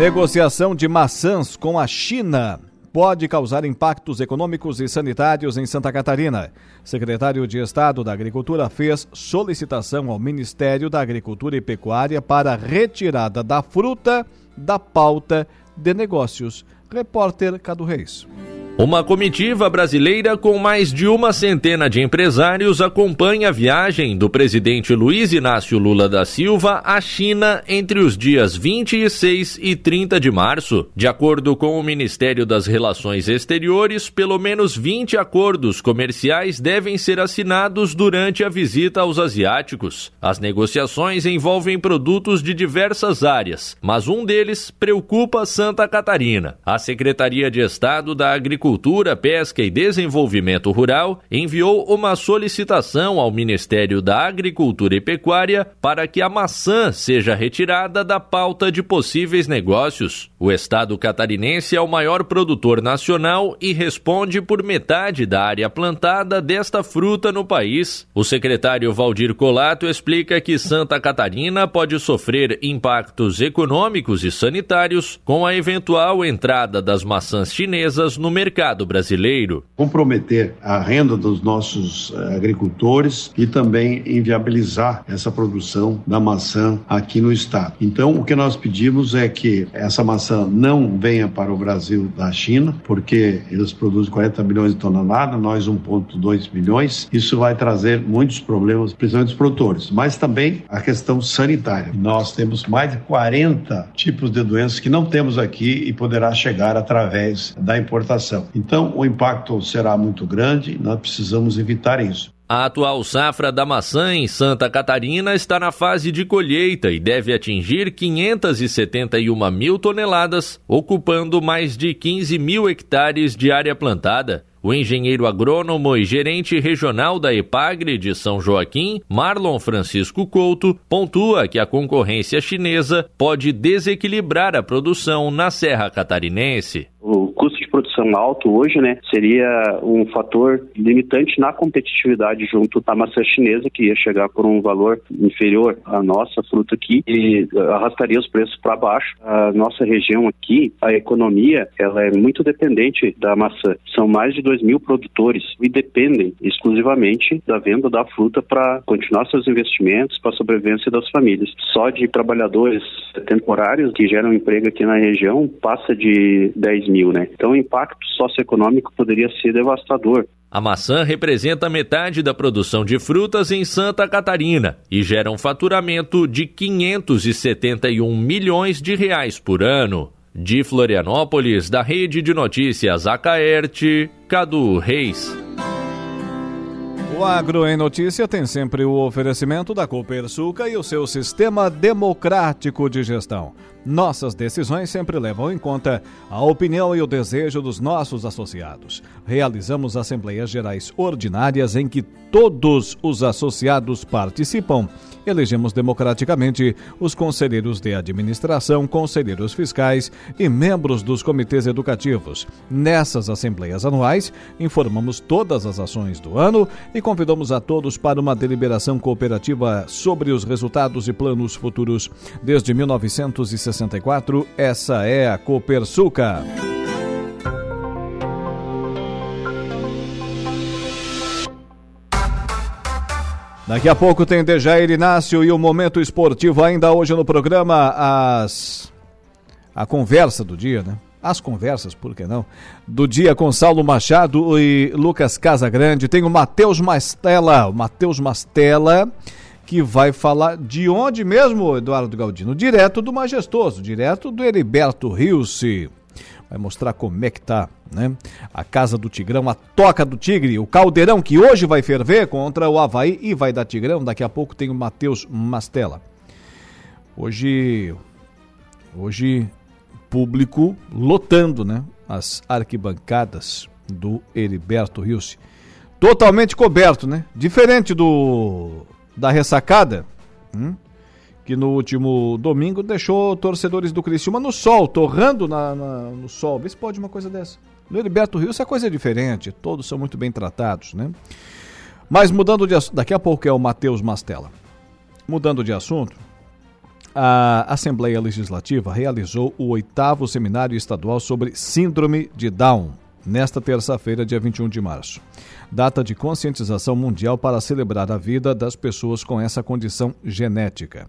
Negociação de maçãs com a China pode causar impactos econômicos e sanitários em Santa Catarina. Secretário de Estado da Agricultura fez solicitação ao Ministério da Agricultura e Pecuária para retirada da fruta da pauta de negócios. Repórter Cado Reis. Uma comitiva brasileira com mais de uma centena de empresários acompanha a viagem do presidente Luiz Inácio Lula da Silva à China entre os dias 26 e 30 de março. De acordo com o Ministério das Relações Exteriores, pelo menos 20 acordos comerciais devem ser assinados durante a visita aos asiáticos. As negociações envolvem produtos de diversas áreas, mas um deles preocupa Santa Catarina. A Secretaria de Estado da Agricultura Agricultura, Pesca e Desenvolvimento Rural enviou uma solicitação ao Ministério da Agricultura e Pecuária para que a maçã seja retirada da pauta de possíveis negócios. O estado catarinense é o maior produtor nacional e responde por metade da área plantada desta fruta no país. O secretário Valdir Colato explica que Santa Catarina pode sofrer impactos econômicos e sanitários com a eventual entrada das maçãs chinesas no mercado brasileiro. Comprometer a renda dos nossos uh, agricultores e também inviabilizar essa produção da maçã aqui no estado. Então, o que nós pedimos é que essa maçã não venha para o Brasil da China, porque eles produzem 40 milhões de toneladas, nós 1,2 milhões. Isso vai trazer muitos problemas, principalmente os produtores, mas também a questão sanitária. Nós temos mais de 40 tipos de doenças que não temos aqui e poderá chegar através da importação. Então, o impacto será muito grande, nós precisamos evitar isso. A atual safra da maçã em Santa Catarina está na fase de colheita e deve atingir 571 mil toneladas, ocupando mais de 15 mil hectares de área plantada. O engenheiro agrônomo e gerente regional da EPAGRE de São Joaquim, Marlon Francisco Couto, pontua que a concorrência chinesa pode desequilibrar a produção na Serra Catarinense. O custo produção alto hoje, né, seria um fator limitante na competitividade junto à maçã chinesa, que ia chegar por um valor inferior à nossa fruta aqui e arrastaria os preços para baixo. A nossa região aqui, a economia, ela é muito dependente da maçã. São mais de 2 mil produtores e dependem exclusivamente da venda da fruta para continuar seus investimentos, para a sobrevivência das famílias. Só de trabalhadores temporários que geram emprego aqui na região passa de 10 mil, né? Então impacto socioeconômico poderia ser devastador. A maçã representa metade da produção de frutas em Santa Catarina e gera um faturamento de 571 milhões de reais por ano. De Florianópolis, da Rede de Notícias Acaerte, Cadu Reis. O Agro em Notícia tem sempre o oferecimento da Copersuca e o seu sistema democrático de gestão. Nossas decisões sempre levam em conta a opinião e o desejo dos nossos associados. Realizamos assembleias gerais ordinárias em que todos os associados participam. Elegemos democraticamente os conselheiros de administração, conselheiros fiscais e membros dos comitês educativos. Nessas assembleias anuais, informamos todas as ações do ano e convidamos a todos para uma deliberação cooperativa sobre os resultados e planos futuros. Desde 1960, 64, essa é a Copersuca. Daqui a pouco tem Dejair Inácio e o Momento Esportivo ainda hoje no programa, as... a conversa do dia, né? As conversas, por que não? Do dia com Saulo Machado e Lucas Casagrande. Tem o Matheus Mastella, o Matheus Mastella que vai falar de onde mesmo, Eduardo Galdino? Direto do Majestoso, direto do Heriberto Rilse. Vai mostrar como é que tá, né? A Casa do Tigrão, a Toca do Tigre, o Caldeirão que hoje vai ferver contra o Havaí e vai dar Tigrão. Daqui a pouco tem o Matheus Mastella. Hoje, hoje, público lotando, né? As arquibancadas do Heriberto Rilse. Totalmente coberto, né? Diferente do da ressacada, hum, que no último domingo deixou torcedores do Criciúma no sol, torrando na, na, no sol. Vê se pode uma coisa dessa. No Heriberto Rio, essa coisa é diferente, todos são muito bem tratados, né? Mas mudando de assunto, daqui a pouco é o Matheus Mastella. Mudando de assunto, a Assembleia Legislativa realizou o oitavo seminário estadual sobre Síndrome de Down, nesta terça-feira, dia 21 de março data de conscientização mundial para celebrar a vida das pessoas com essa condição genética.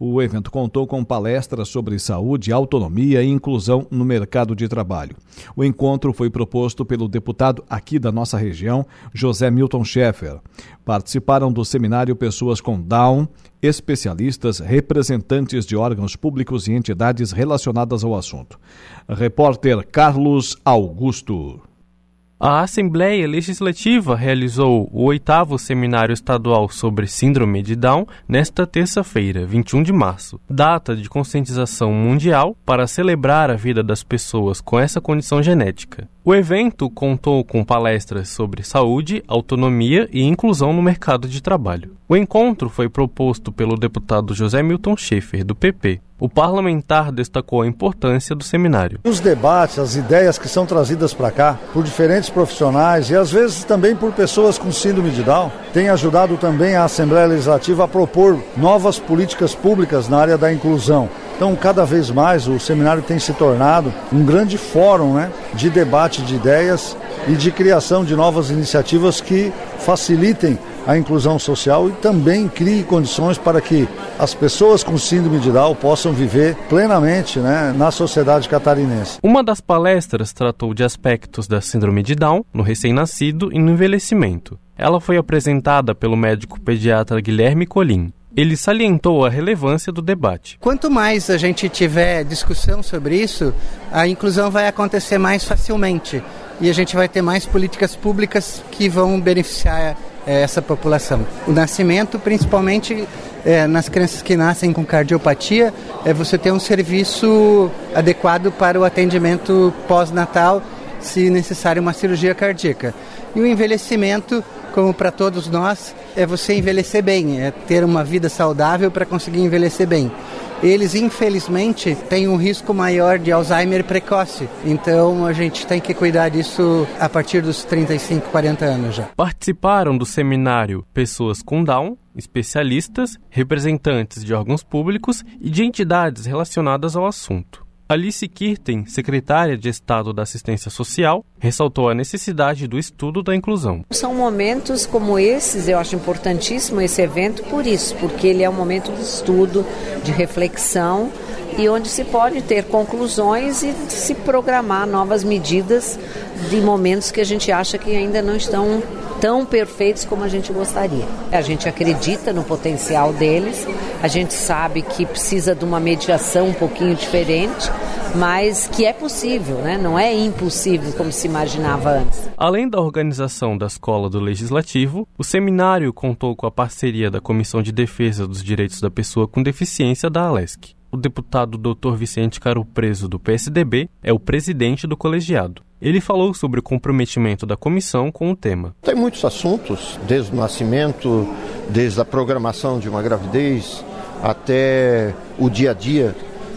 O evento contou com palestras sobre saúde, autonomia e inclusão no mercado de trabalho. O encontro foi proposto pelo deputado aqui da nossa região, José Milton Schaeffer. Participaram do seminário pessoas com Down, especialistas, representantes de órgãos públicos e entidades relacionadas ao assunto. Repórter Carlos Augusto. A Assembleia Legislativa realizou o oitavo Seminário Estadual sobre Síndrome de Down nesta terça-feira, 21 de março, data de conscientização mundial para celebrar a vida das pessoas com essa condição genética. O evento contou com palestras sobre saúde, autonomia e inclusão no mercado de trabalho. O encontro foi proposto pelo deputado José Milton Schaefer, do PP. O parlamentar destacou a importância do seminário. Os debates, as ideias que são trazidas para cá por diferentes profissionais e às vezes também por pessoas com síndrome de Down, têm ajudado também a Assembleia Legislativa a propor novas políticas públicas na área da inclusão. Então, cada vez mais o seminário tem se tornado um grande fórum né, de debate de ideias e de criação de novas iniciativas que facilitem a inclusão social e também crie condições para que as pessoas com síndrome de Down possam viver plenamente né, na sociedade catarinense. Uma das palestras tratou de aspectos da síndrome de Down no recém-nascido e no envelhecimento. Ela foi apresentada pelo médico pediatra Guilherme Colim. Ele salientou a relevância do debate. Quanto mais a gente tiver discussão sobre isso, a inclusão vai acontecer mais facilmente e a gente vai ter mais políticas públicas que vão beneficiar é, essa população. O nascimento, principalmente é, nas crianças que nascem com cardiopatia, é você ter um serviço adequado para o atendimento pós-natal, se necessário uma cirurgia cardíaca. E o envelhecimento, como para todos nós, é você envelhecer bem, é ter uma vida saudável para conseguir envelhecer bem eles infelizmente têm um risco maior de Alzheimer precoce. Então a gente tem que cuidar disso a partir dos 35, 40 anos já. Participaram do seminário pessoas com Down, especialistas, representantes de órgãos públicos e de entidades relacionadas ao assunto. Alice Kirten, secretária de Estado da Assistência Social, ressaltou a necessidade do estudo da inclusão. São momentos como esses, eu acho importantíssimo esse evento por isso, porque ele é um momento de estudo, de reflexão e onde se pode ter conclusões e se programar novas medidas de momentos que a gente acha que ainda não estão tão perfeitos como a gente gostaria. A gente acredita no potencial deles, a gente sabe que precisa de uma mediação um pouquinho diferente, mas que é possível, né? não é impossível como se imaginava antes. Além da organização da Escola do Legislativo, o seminário contou com a parceria da Comissão de Defesa dos Direitos da Pessoa com Deficiência da ALESC. O deputado Dr. Vicente Caro Preso, do PSDB, é o presidente do colegiado. Ele falou sobre o comprometimento da comissão com o tema. Tem muitos assuntos, desde o nascimento, desde a programação de uma gravidez, até o dia a dia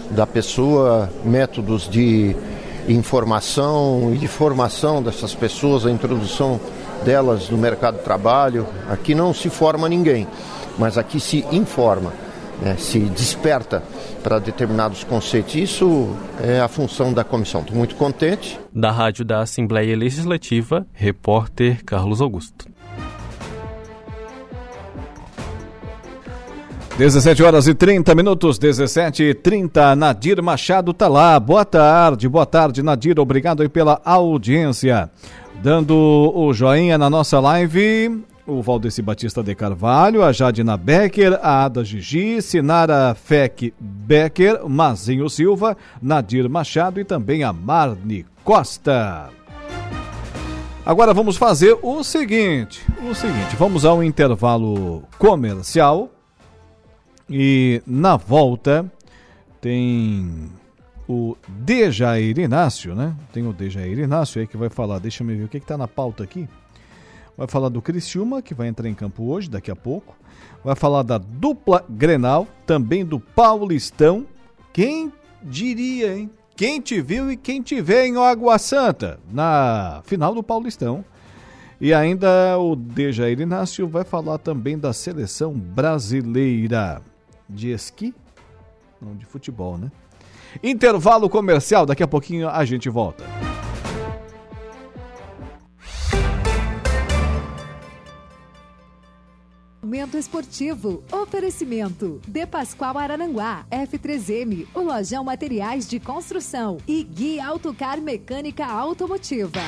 da pessoa, métodos de informação e de formação dessas pessoas, a introdução delas no mercado de trabalho. Aqui não se forma ninguém, mas aqui se informa, né? se desperta para determinados conceitos. Isso é a função da comissão. Estou muito contente. Da Rádio da Assembleia Legislativa, repórter Carlos Augusto. 17 horas e 30 minutos, 17 e 30. Nadir Machado tá lá. Boa tarde, boa tarde, Nadir. Obrigado aí pela audiência. Dando o joinha na nossa live, o Valdeci Batista de Carvalho, a Jadina Becker, a Ada Gigi, Sinara Fec Becker, Mazinho Silva, Nadir Machado e também a Marne Costa. Agora vamos fazer o seguinte, o seguinte, vamos ao intervalo comercial e na volta tem o Dejair Inácio, né? Tem o Dejair Inácio aí que vai falar, deixa eu ver o que está na pauta aqui. Vai falar do Criciúma, que vai entrar em campo hoje, daqui a pouco. Vai falar da dupla Grenal, também do Paulistão. Quem diria, hein? Quem te viu e quem te vê em Água Santa, na final do Paulistão. E ainda o Dejair Inácio vai falar também da seleção brasileira de esqui, não de futebol, né? Intervalo comercial, daqui a pouquinho a gente volta. Momento esportivo. Oferecimento. De Pascoal Araranguá. F3M. O Lojão Materiais de Construção. E Guia Autocar Mecânica Automotiva.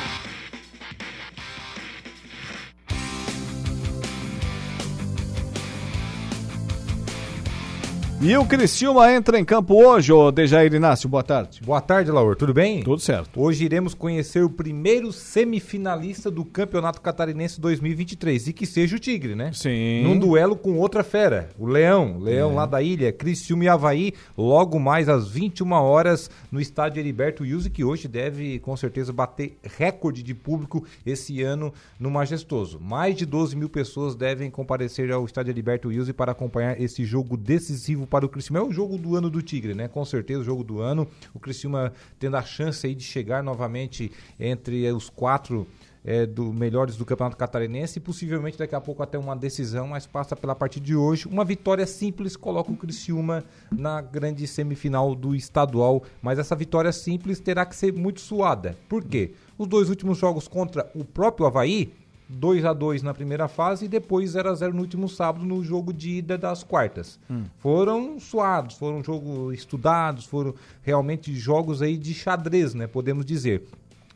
E o Criciúma entra em campo hoje, ô Dejair Inácio, boa tarde. Boa tarde, Laur, tudo bem? Tudo certo. Hoje iremos conhecer o primeiro semifinalista do Campeonato Catarinense 2023, e que seja o Tigre, né? Sim. Num duelo com outra fera, o Leão, Leão é. lá da ilha, Criciúma e Havaí, logo mais às 21 horas no estádio Heriberto Wilson, que hoje deve com certeza bater recorde de público esse ano no Majestoso. Mais de 12 mil pessoas devem comparecer ao estádio Heriberto Wilson para acompanhar esse jogo decisivo para o Criciúma. É o jogo do ano do Tigre, né? Com certeza o jogo do ano. O Criciúma tendo a chance aí de chegar novamente entre os quatro é, do, melhores do Campeonato Catarinense e possivelmente daqui a pouco até uma decisão, mas passa pela partida de hoje. Uma vitória simples coloca o Criciúma na grande semifinal do estadual, mas essa vitória simples terá que ser muito suada. Por quê? Os dois últimos jogos contra o próprio Havaí 2 a 2 na primeira fase e depois 0 a 0 no último sábado no jogo de ida das quartas. Hum. Foram suados, foram jogos estudados, foram realmente jogos aí de xadrez, né, podemos dizer.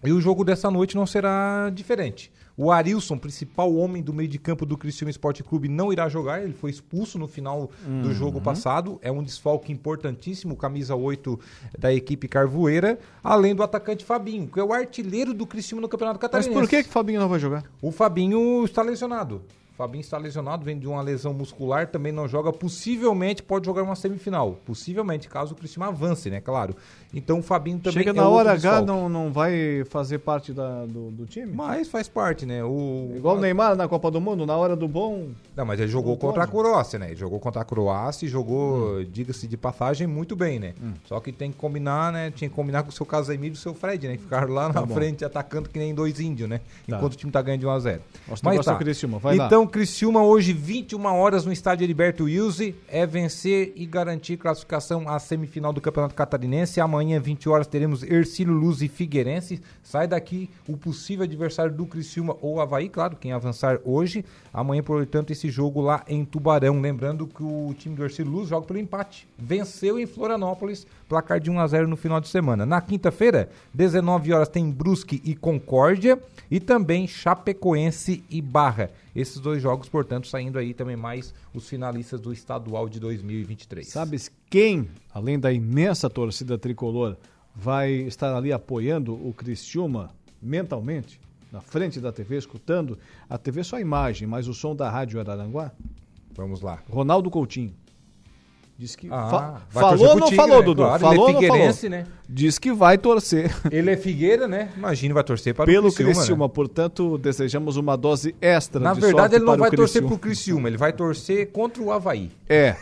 E o jogo dessa noite não será diferente. O Arilson, principal homem do meio de campo do Criciúma Esporte Clube, não irá jogar. Ele foi expulso no final do Uhum. jogo passado. É um desfalque importantíssimo, camisa 8 da equipe Carvoeira. Além do atacante Fabinho, que é o artilheiro do Criciúma no Campeonato Mas Catarinense. por que que o Fabinho não vai jogar? O Fabinho está lesionado. Fabinho está lesionado, vem de uma lesão muscular, também não joga. Possivelmente pode jogar uma semifinal. Possivelmente, caso o Criciúma avance, né? Claro. Então o Fabinho também Chega é na hora H, não, não vai fazer parte da- do, do time? Mas faz parte, né? O... Igual o Neymar na Copa do Mundo, na hora do bom. Não, mas ele jogou contra a Croácia, né? Ele jogou contra a Croácia e jogou, diga-se de passagem, muito bem, né? Só que tem que combinar, né? Tinha que combinar com o seu Casemiro e o seu Fred, né? Que ficaram lá Tá na bom. frente atacando que nem dois índios, né? Tá. Enquanto o time tá ganhando de 1 a 0 Nosso negócio é o Criciúma, vai lá. Criciúma hoje, 21 horas no estádio Heriberto Wilson, é vencer e garantir classificação à semifinal do Campeonato Catarinense. Amanhã, 20 horas, teremos Ercílio Luz e Figueirense. Sai daqui o possível adversário do Criciúma ou Havaí, claro, quem avançar hoje. Amanhã, portanto, esse jogo lá em Tubarão. Lembrando que o time do Ercílio Luz joga pelo empate. Venceu em Florianópolis, placar de 1 a 0 no final de semana. Na quinta-feira, 19 horas, tem Brusque e Concórdia e também Chapecoense e Barra. Esses dois jogos, portanto, saindo aí também mais os finalistas do estadual de 2023. Sabes quem, além da imensa torcida tricolor, vai estar ali apoiando o Criciúma mentalmente? Na frente da TV, escutando a TV só a imagem, mas o som da Rádio Araranguá? Vamos lá. Ronaldo Coutinho. Diz que. Ah, fa- vai falou ou não Tigre, falou, né? Dudu? Claro, ele é falou não falou? figueirense, né? Diz que vai torcer. Ele é Figueira, né? Imagina, vai torcer para Pelo o Criciúma. Criciúma, né? portanto, desejamos uma dose extra Na de verdade, ele não para o vai torcer Criciúma. pro Criciúma, ele vai torcer contra o Havaí. É.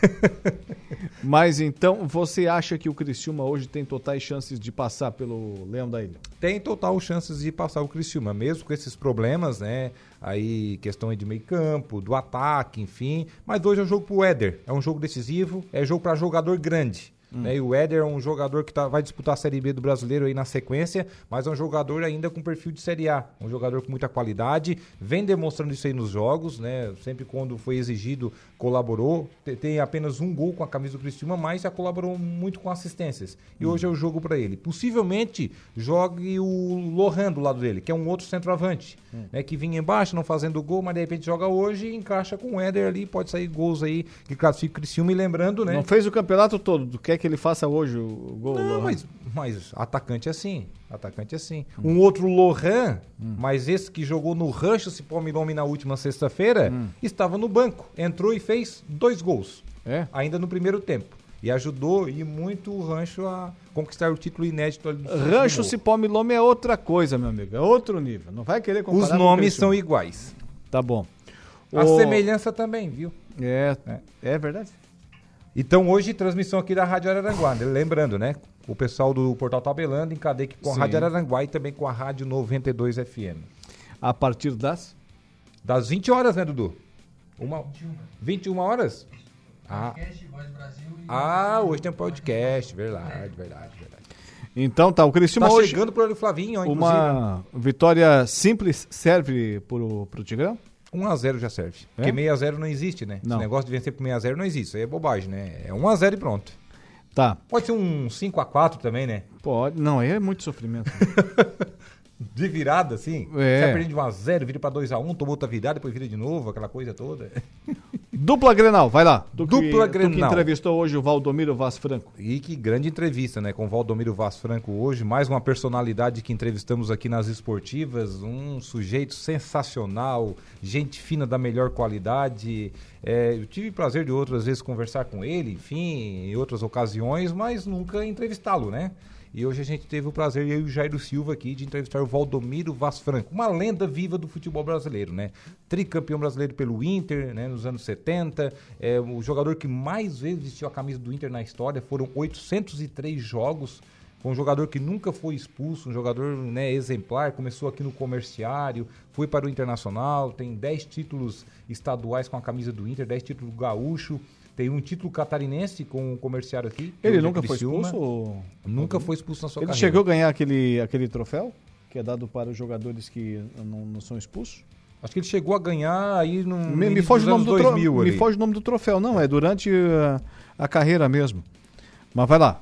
Mas então, você acha que o Criciúma hoje tem totais chances de passar pelo Leão da Ilha? Tem total chances de passar o Criciúma, mesmo com esses problemas, né? Aí, questão de meio campo, do ataque, enfim. Mas hoje é um jogo pro Éder. É um jogo decisivo, é jogo para jogador grande. Né? E o Éder é um jogador que tá, vai disputar a Série B do Brasileiro aí na sequência, mas é um jogador ainda com perfil de Série A. Um jogador com muita qualidade, vem demonstrando isso aí nos jogos, né? Sempre quando foi exigido, colaborou. Te- Tem apenas um gol com a camisa do Criciúma, mas já colaborou muito com assistências. E hoje é o jogo para ele. Possivelmente jogue o Lohan do lado dele, que é um outro centroavante, né? Que vinha embaixo, não fazendo gol, mas de repente joga hoje e encaixa com o Éder ali, pode sair gols aí que classifica o Criciúma. E lembrando, né? Não fez o campeonato todo. Tu quer que ele faça hoje o gol? Não, mas, mas atacante é assim. Atacante é assim. Um outro Lohan, mas esse que jogou no Rancho Cipó Milome na última sexta-feira, estava no banco. Entrou e fez dois gols. É? Ainda no primeiro tempo. E ajudou e muito o Rancho a conquistar o título inédito ali do Rancho. Cipó Milome é outra coisa, meu amigo. É outro nível. Não vai querer comparar Os nomes são iguais. Tá bom. A O- semelhança também, viu? É, é verdade. Então hoje, transmissão aqui da Rádio Araranguá. né? Lembrando, né? O pessoal do Portal Tabelando em cadeia com a Sim. Rádio Araranguá e também com a Rádio 92 FM. A partir das? Das 20 horas, né, Dudu? Uma... 21 horas? Ah. ah, hoje tem podcast, verdade, verdade, verdade. Então tá, o Criciúma Tá hoje... chegando pro Flavinho, ó, Uma vitória simples serve pro, pro Tigrão? 1x0 já serve. É? Porque 6x0 não existe, né? Não. Esse negócio de vencer por 6x0 não existe. Isso aí é bobagem, né? É 1x0 e pronto. Tá. Pode ser um 5x4 também, né? Pode. Não, aí é muito sofrimento. De virada, assim. É. Sai perdendo de 1x0, vira pra 2x1, tomou outra virada, depois vira de novo, aquela coisa toda. Dupla Grenal, vai lá. Tu Dupla que, Tu que Grenal. entrevistou hoje o Valdomiro Vaz Franco. E que grande entrevista, né? Com o Valdomiro Vaz Franco hoje. Mais uma personalidade que entrevistamos aqui nas esportivas. Um sujeito sensacional, gente fina da melhor qualidade. É, eu tive prazer de outras vezes conversar com ele, enfim, em outras ocasiões, mas nunca entrevistá-lo, né? E hoje a gente teve o prazer, eu e o Jairo Silva aqui, de entrevistar o Valdomiro Vaz Franco, uma lenda viva do futebol brasileiro, né? Tricampeão brasileiro pelo Inter, né? Nos anos 70, é o jogador que mais vezes vestiu a camisa do Inter na história, foram 803 jogos. Foi um jogador que nunca foi expulso, um jogador né, exemplar, começou aqui no comerciário, foi para o Internacional, tem 10 títulos estaduais com a camisa do Inter, 10 títulos gaúcho, tem um título catarinense com o comerciário aqui. Ele é nunca foi expulso? ou- Nunca foi expulso na sua Ele carreira. chegou a ganhar aquele, aquele troféu que é dado para os jogadores que não, não são expulsos? Acho que ele chegou a ganhar aí no Me, me foge o nome do tro... me foge o nome do troféu, não, é durante a, a carreira mesmo. Mas vai lá.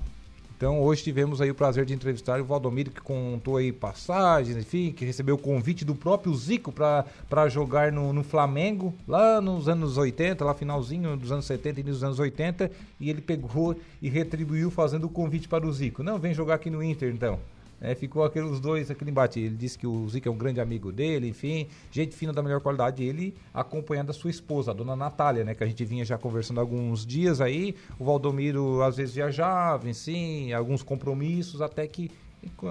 Então hoje tivemos aí o prazer de entrevistar o Valdomiro que contou aí passagens, enfim, que recebeu o convite do próprio Zico para jogar no, no, Flamengo lá nos anos 80, lá finalzinho dos anos 70 e dos anos 80, e ele pegou e retribuiu fazendo o convite para o Zico. Não, vem jogar aqui no Inter então. É, ficou aqueles dois, aquele embate. Ele disse que o Zico é um grande amigo dele, enfim, gente fina da melhor qualidade. Ele acompanhando a sua esposa, a dona Natália, né? Que a gente vinha já conversando alguns dias aí. O Valdomiro às vezes viajava, enfim, alguns compromissos, até que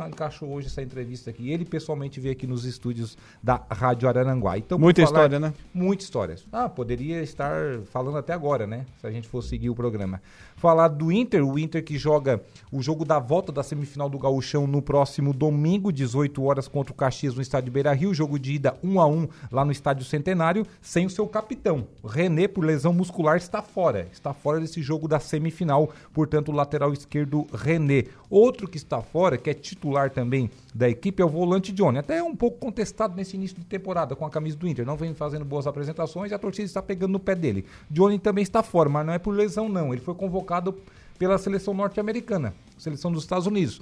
encaixou hoje essa entrevista aqui. Ele pessoalmente veio aqui nos estúdios da Rádio Araranguá. Então, muita falar, história, né? Muita história. Ah, poderia estar falando até agora, né? Se a gente for seguir o programa falar do Inter, o Inter que joga o jogo da volta da semifinal do Gauchão no próximo domingo, 18 horas contra o Caxias no estádio Beira-Rio, jogo de ida 1 a 1 lá no estádio Centenário, sem o seu capitão. René por lesão muscular está fora, está fora desse jogo da semifinal, portanto o lateral esquerdo René. Outro que está fora, que é titular também da equipe é o volante Johnny. Até é um pouco contestado nesse início de temporada com a camisa do Inter. Não vem fazendo boas apresentações e a torcida está pegando no pé dele. Johnny também está fora, mas não é por lesão, não. Ele foi convocado pela seleção norte-americana, seleção dos Estados Unidos.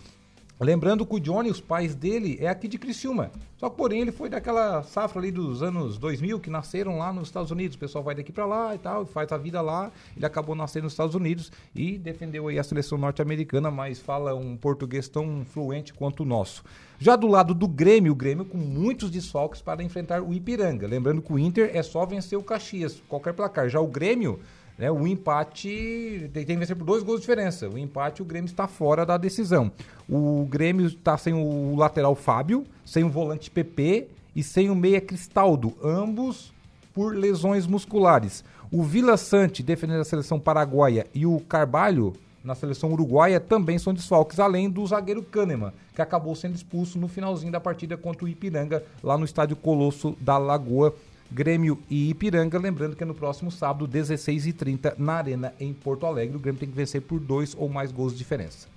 Lembrando que o Johnny, os pais dele, é aqui de Criciúma. Só que, porém, ele foi daquela safra ali dos anos 2000 que nasceram lá nos Estados Unidos. O pessoal vai daqui para lá e tal, faz a vida lá. Ele acabou nascendo nos Estados Unidos e defendeu aí a seleção norte-americana, mas fala um português tão fluente quanto o nosso. Já do lado do Grêmio, o Grêmio com muitos desfalques para enfrentar o Ipiranga. Lembrando que o Inter é só vencer o Caxias, qualquer placar. Já o Grêmio né, o empate tem, tem, que vencer por dois gols de diferença. O empate, o Grêmio está fora da decisão. O Grêmio está sem o lateral Fábio, sem o volante PP e sem o meia Cristaldo, ambos por lesões musculares. O Vila Sante, defendendo a seleção paraguaia, e o Carvalho, na seleção uruguaia, também são desfalques, além do zagueiro Kahneman, que acabou sendo expulso no finalzinho da partida contra o Ipiranga, lá no estádio Colosso da Lagoa. Grêmio e Ipiranga. Lembrando que é no próximo sábado, 16h30, na Arena, em Porto Alegre. O Grêmio tem que vencer por dois ou mais gols de diferença.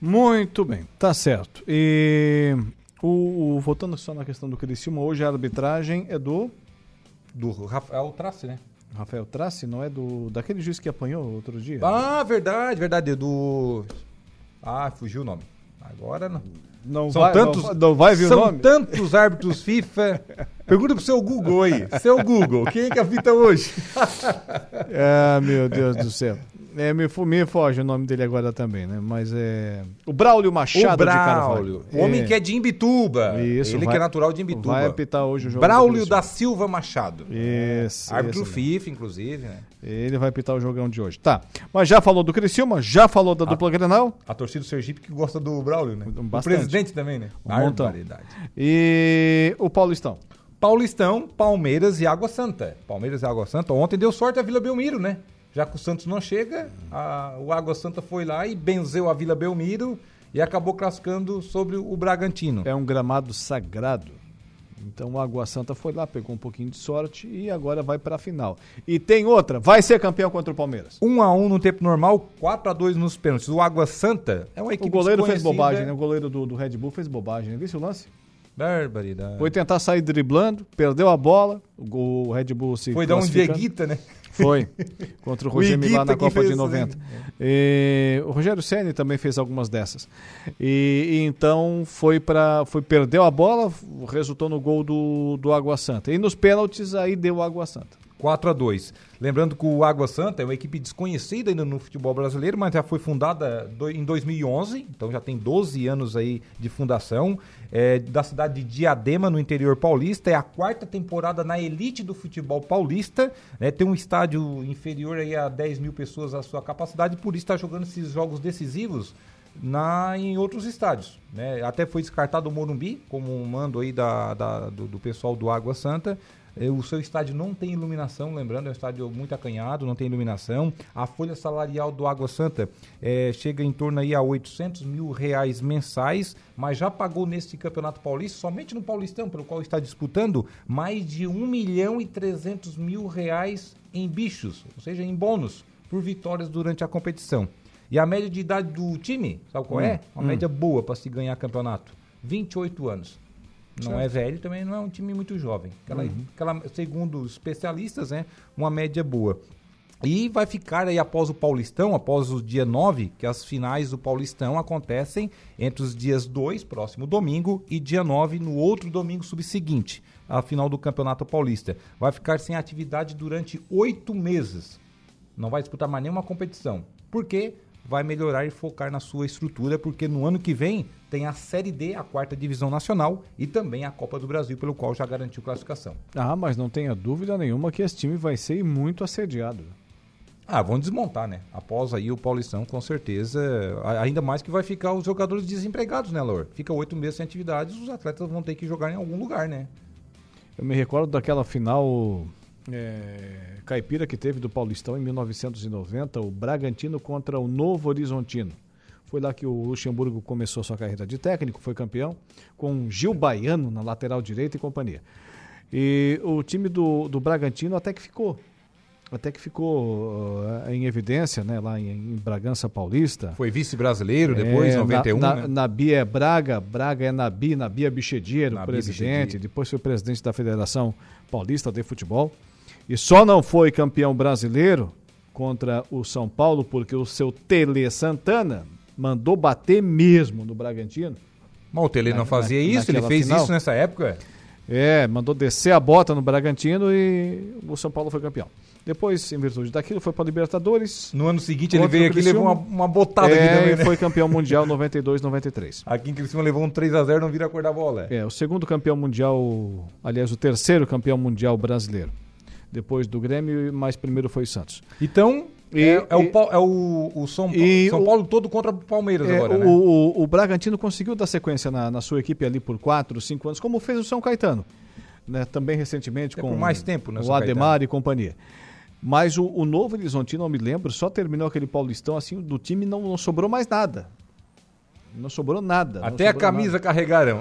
Muito bem, tá certo. E o, o, voltando só na questão do Criciúma, hoje a arbitragem é do. Do Rafael Trace, né? Rafael Trace, não é do daquele juiz que apanhou outro dia? Ah, verdade, verdade. Do. Ah, fugiu o nome. Agora não. Não são vai, tantos, não, não vai vir são o nome? tantos árbitros FIFA. Pergunta pro seu Google aí. Seu Google, quem é que apita hoje? ah, meu Deus do céu. É, me, me foge o nome dele agora também, né? Mas é. O Braulio Machado o Braulio. O homem é. que é de Imbituba. Isso. Ele vai, que é natural de Imbituba. Vai apitar hoje o jogo. Braulio da Silva Machado. Isso. É. Árbitro FIFA, inclusive, né? Ele vai apitar o jogão de hoje. Tá. Mas já falou do Criciúma, já falou da a, dupla Grenal. A torcida do Sergipe que gosta do Braulio, né? Bastante. O presidente também, né? Um montão. E o Paulistão. Paulistão, Palmeiras e Água Santa. Palmeiras e Água Santa. Ontem deu sorte a Vila Belmiro, né? Já que o Santos não chega, a, o Água Santa foi lá e benzeu a Vila Belmiro e acabou cascando sobre o Bragantino. É um gramado sagrado. Então o Água Santa foi lá, pegou um pouquinho de sorte e agora vai para a final. E tem outra, vai ser campeão contra o Palmeiras. 1 a 1 no tempo normal, 4 a 2 nos pênaltis. O Água Santa é uma equipe O goleiro fez bobagem, né? O goleiro do, do Red Bull fez bobagem, né? Viu o lance? Barbaridade. Foi tentar sair driblando, perdeu a bola, o Red Bull se Foi dar um Dieguita, né? Foi, contra o Roger Milá na Copa de 90. E, o Rogério Senni também fez algumas dessas. E, e então foi para foi perdeu a bola, resultou no gol do, do Água Santa. E nos pênaltis aí deu Água Santa. 4 a 2 Lembrando que o Água Santa é uma equipe desconhecida ainda no futebol brasileiro, mas já foi fundada em 2011, então já tem 12 anos aí de fundação, é, da cidade de Diadema, no interior paulista. É a quarta temporada na elite do futebol paulista, né, tem um estádio inferior aí a 10 mil pessoas a sua capacidade, por isso está jogando esses jogos decisivos na, em outros estádios. Né? Até foi descartado o Morumbi, como um mando aí da, da do, do pessoal do Água Santa. É, o seu estádio não tem iluminação, lembrando, é um estádio muito acanhado, não tem iluminação. A folha salarial do Água Santa é, chega em torno aí a 800 mil reais mensais, mas já pagou neste Campeonato Paulista, somente no Paulistão, pelo qual está disputando, mais de 1 milhão e 300 mil reais em bichos, ou seja, em bônus, por vitórias durante a competição. E a média de idade do time, sabe qual é? hum, é? Uma hum. média boa para se ganhar campeonato. 28 anos. Não Certo. é velho, também não é um time muito jovem. Aquela, Uhum. aquela, segundo os especialistas, né, uma média boa. E vai ficar aí após o Paulistão, após o dia 9, que as finais do Paulistão acontecem entre os dias 2, próximo domingo, e dia 9, no outro domingo subseguinte, a final do Campeonato Paulista. Vai ficar sem atividade durante oito meses. Não vai disputar mais nenhuma competição. Por quê? Vai melhorar e focar na sua estrutura, porque no ano que vem tem a Série D, a quarta divisão nacional, e também a Copa do Brasil, pelo qual já garantiu classificação. Ah, mas não tenha dúvida nenhuma que esse time vai ser muito assediado. Ah, vão desmontar, né? Após aí o Paulistão, com certeza. Ainda mais que vai ficar os jogadores desempregados, né, Lor? Fica oito meses sem atividades, os atletas vão ter que jogar em algum lugar, né? Eu me recordo daquela final é, caipira que teve do Paulistão em 1990, o Bragantino contra o Novo Horizontino. Foi lá que o Luxemburgo começou sua carreira de técnico, foi campeão, com Gil Baiano na lateral direita e companhia. E o time do, do Bragantino até que ficou. Até que ficou uh, em evidência, né, lá em, em Bragança Paulista. Foi vice-brasileiro depois, É, 91, Na, né? na, Nabi é Braga, Braga é Nabi, Nabi Abichedi era o presidente, depois foi presidente da Federação Paulista de Futebol. E só não foi campeão brasileiro contra o São Paulo porque o seu Tele Santana mandou bater mesmo no Bragantino. Mas o Tele não fazia na- isso, ele fez final. isso nessa época? É, mandou descer a bota no Bragantino e o São Paulo foi campeão. Depois, em virtude daquilo, foi para Libertadores. No ano seguinte, ele veio aqui e levou uma, uma botada é, aqui também, e né? foi campeão mundial 92, 93. Aqui em Criciúma levou um 3x0, não vira a cor da bola. É, o segundo campeão mundial, aliás, o terceiro campeão mundial brasileiro. Depois do Grêmio, mas primeiro foi o Santos. Então, E- é, é o, e- é o, o São, Pa- e São o- Paulo todo contra o Palmeiras É, agora, o, né? o, o Bragantino conseguiu dar sequência na, na sua equipe ali por 4, 5 anos, como fez o São Caetano. Né, também recentemente É com mais tempo, né, o São Ademar e companhia. Mas o, o Novo Horizontino, eu me lembro, só terminou aquele Paulistão assim, do time não, não sobrou mais nada. Não sobrou nada. Até a sobrou camisa nada. carregaram.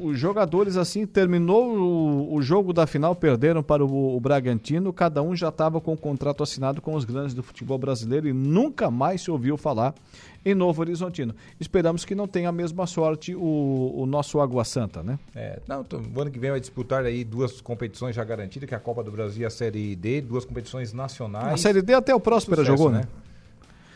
Os jogadores, assim, terminou o, o jogo da final, perderam para o, o Bragantino, cada um já estava com o contrato assinado com os grandes do futebol brasileiro e nunca mais se ouviu falar em Novo Horizontino. Esperamos que não tenha a mesma sorte o, o nosso Água Santa, né? É, não, tô- o ano que vem vai disputar aí duas competições já garantidas, que é a Copa do Brasil e a Série D, duas competições nacionais. A Série D até o Próspera Sucesso, jogou, né?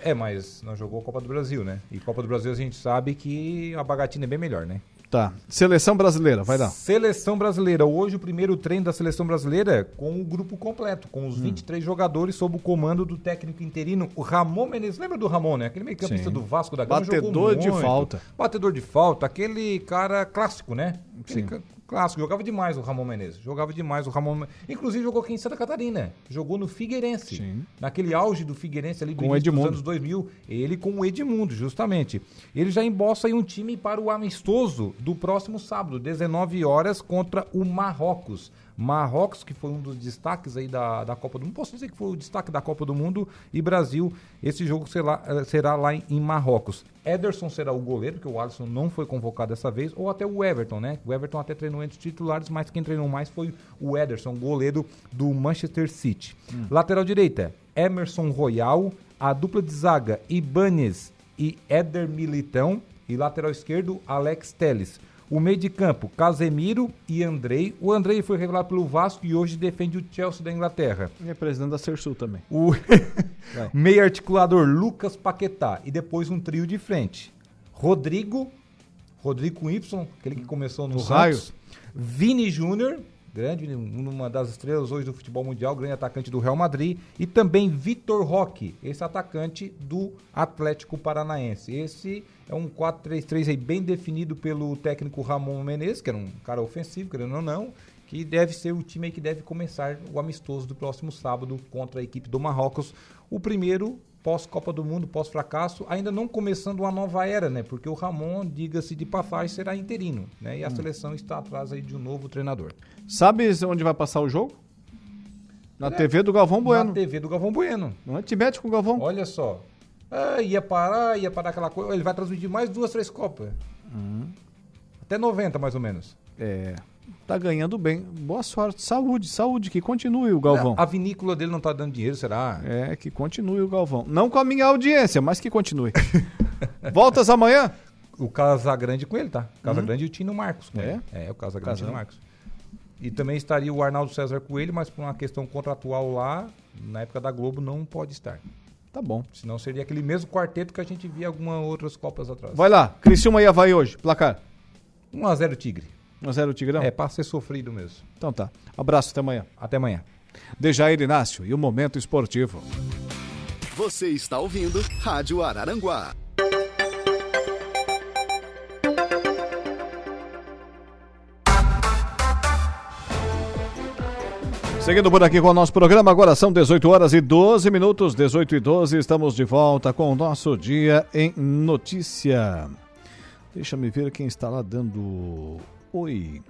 É, mas não jogou a Copa do Brasil, né? E Copa do Brasil a gente sabe que a bagatina é bem melhor, né? Tá. Seleção brasileira, vai lá. Seleção brasileira. Hoje o primeiro treino da seleção brasileira com o grupo completo, com Hum. os 23 jogadores sob o comando do técnico interino, o Ramon Menezes. Lembra do Ramon, né? Aquele meio campista Sim. do Vasco da Gama. Batedor jogou de falta. Batedor de falta. Aquele cara clássico, né? Aquele Sim. ca- clássico. Jogava demais o Ramon Menezes. Jogava demais o Ramon. Men- Inclusive jogou aqui em Santa Catarina. Jogou no Figueirense. Naquele auge do Figueirense ali do Com início dos anos 2000. Ele com o Edmundo, justamente. Ele já embossa aí um time para o amistoso do próximo sábado, 19 horas, contra o Marrocos. Marrocos, que foi um dos destaques aí da, da Copa do Mundo. Posso dizer que foi o destaque da Copa do Mundo. E Brasil, esse jogo será, eh, será lá em, em Marrocos. Ederson será o goleiro, porque o Alisson não foi convocado dessa vez. Ou até o Everton, né? O Everton até treinou entre os titulares, mas quem treinou mais foi o Ederson, goleiro do Manchester City. Lateral direita, Emerson Royal. A dupla de zaga, Ibanez e Éder Militão. E lateral esquerdo, Alex Teles. O meio de campo, Casemiro e Andrei. O Andrei foi revelado pelo Vasco e hoje defende o Chelsea da Inglaterra. E é presidente da Cersul também. O meio articulador, Lucas Paquetá. E depois um trio de frente. Rodrigo, Rodrigo com Y, aquele que começou no Do Santos. raio. Vini Júnior, grande, uma das estrelas hoje do futebol mundial, grande atacante do Real Madrid. E também Vitor Roque, esse atacante do Atlético Paranaense. Esse é um 4-3-3 aí bem definido pelo técnico Ramon Menezes, que era um cara ofensivo, querendo ou não, que deve ser o time que deve começar o amistoso do próximo sábado contra a equipe do Marrocos. O primeiro pós-Copa do Mundo, pós-fracasso, ainda não começando uma nova era, né? Porque o Ramon, diga-se de passagem, será interino, né? E a Hum. seleção está atrás aí de um novo treinador. Sabe onde vai passar o jogo? Na É, TV do Galvão Bueno. Na TV do Galvão Bueno. Não é? Te mete com o Galvão. Olha só. Ah, ia parar, ia parar aquela coisa. Ele vai transmitir mais duas, três Copas. Até 90, mais ou menos. É. Tá ganhando bem. Boa sorte. Saúde, saúde. Que continue o Galvão. A vinícola dele não tá dando dinheiro, será? É, que continue o Galvão. Não com a minha audiência, mas que continue. Voltas amanhã? O Casagrande com ele, tá? Casagrande Uhum. e o Tino Marcos com É? ele. É, o Casagrande e o Tino. Marcos. E também estaria o Arnaldo César Coelho, mas por uma questão contratual lá, na época da Globo, não pode estar. Tá bom. Senão seria aquele mesmo quarteto que a gente via algumas outras Copas atrás. Vai lá, Criciúma e Havaí hoje, placar. 1x0 Tigre. 1x0 Tigrão? É, pra ser sofrido mesmo. Então tá. Abraço, até amanhã. Até amanhã. Dejair Inácio e o Momento Esportivo. Você está ouvindo Rádio Araranguá. Seguindo por aqui com o nosso programa, agora são 18 horas e 12 minutos, 18 e 12, estamos de volta com o nosso Dia em Notícia. Deixa me ver quem está lá dando oi.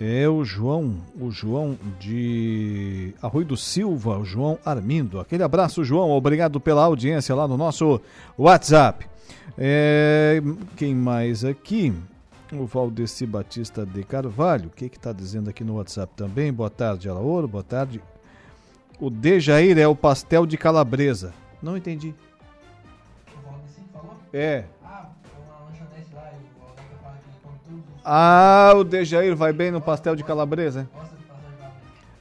É o João, o João de Arroio do Silva, o João Armindo. Aquele abraço, João, obrigado pela audiência lá no nosso WhatsApp. É, quem mais aqui? O Valdeci Batista de Carvalho. O que está dizendo aqui no WhatsApp também? Boa tarde, Alaor. Boa tarde. O Dejair é o pastel de calabresa. Não entendi. É. Ah, o Dejair vai bem no pastel de calabresa?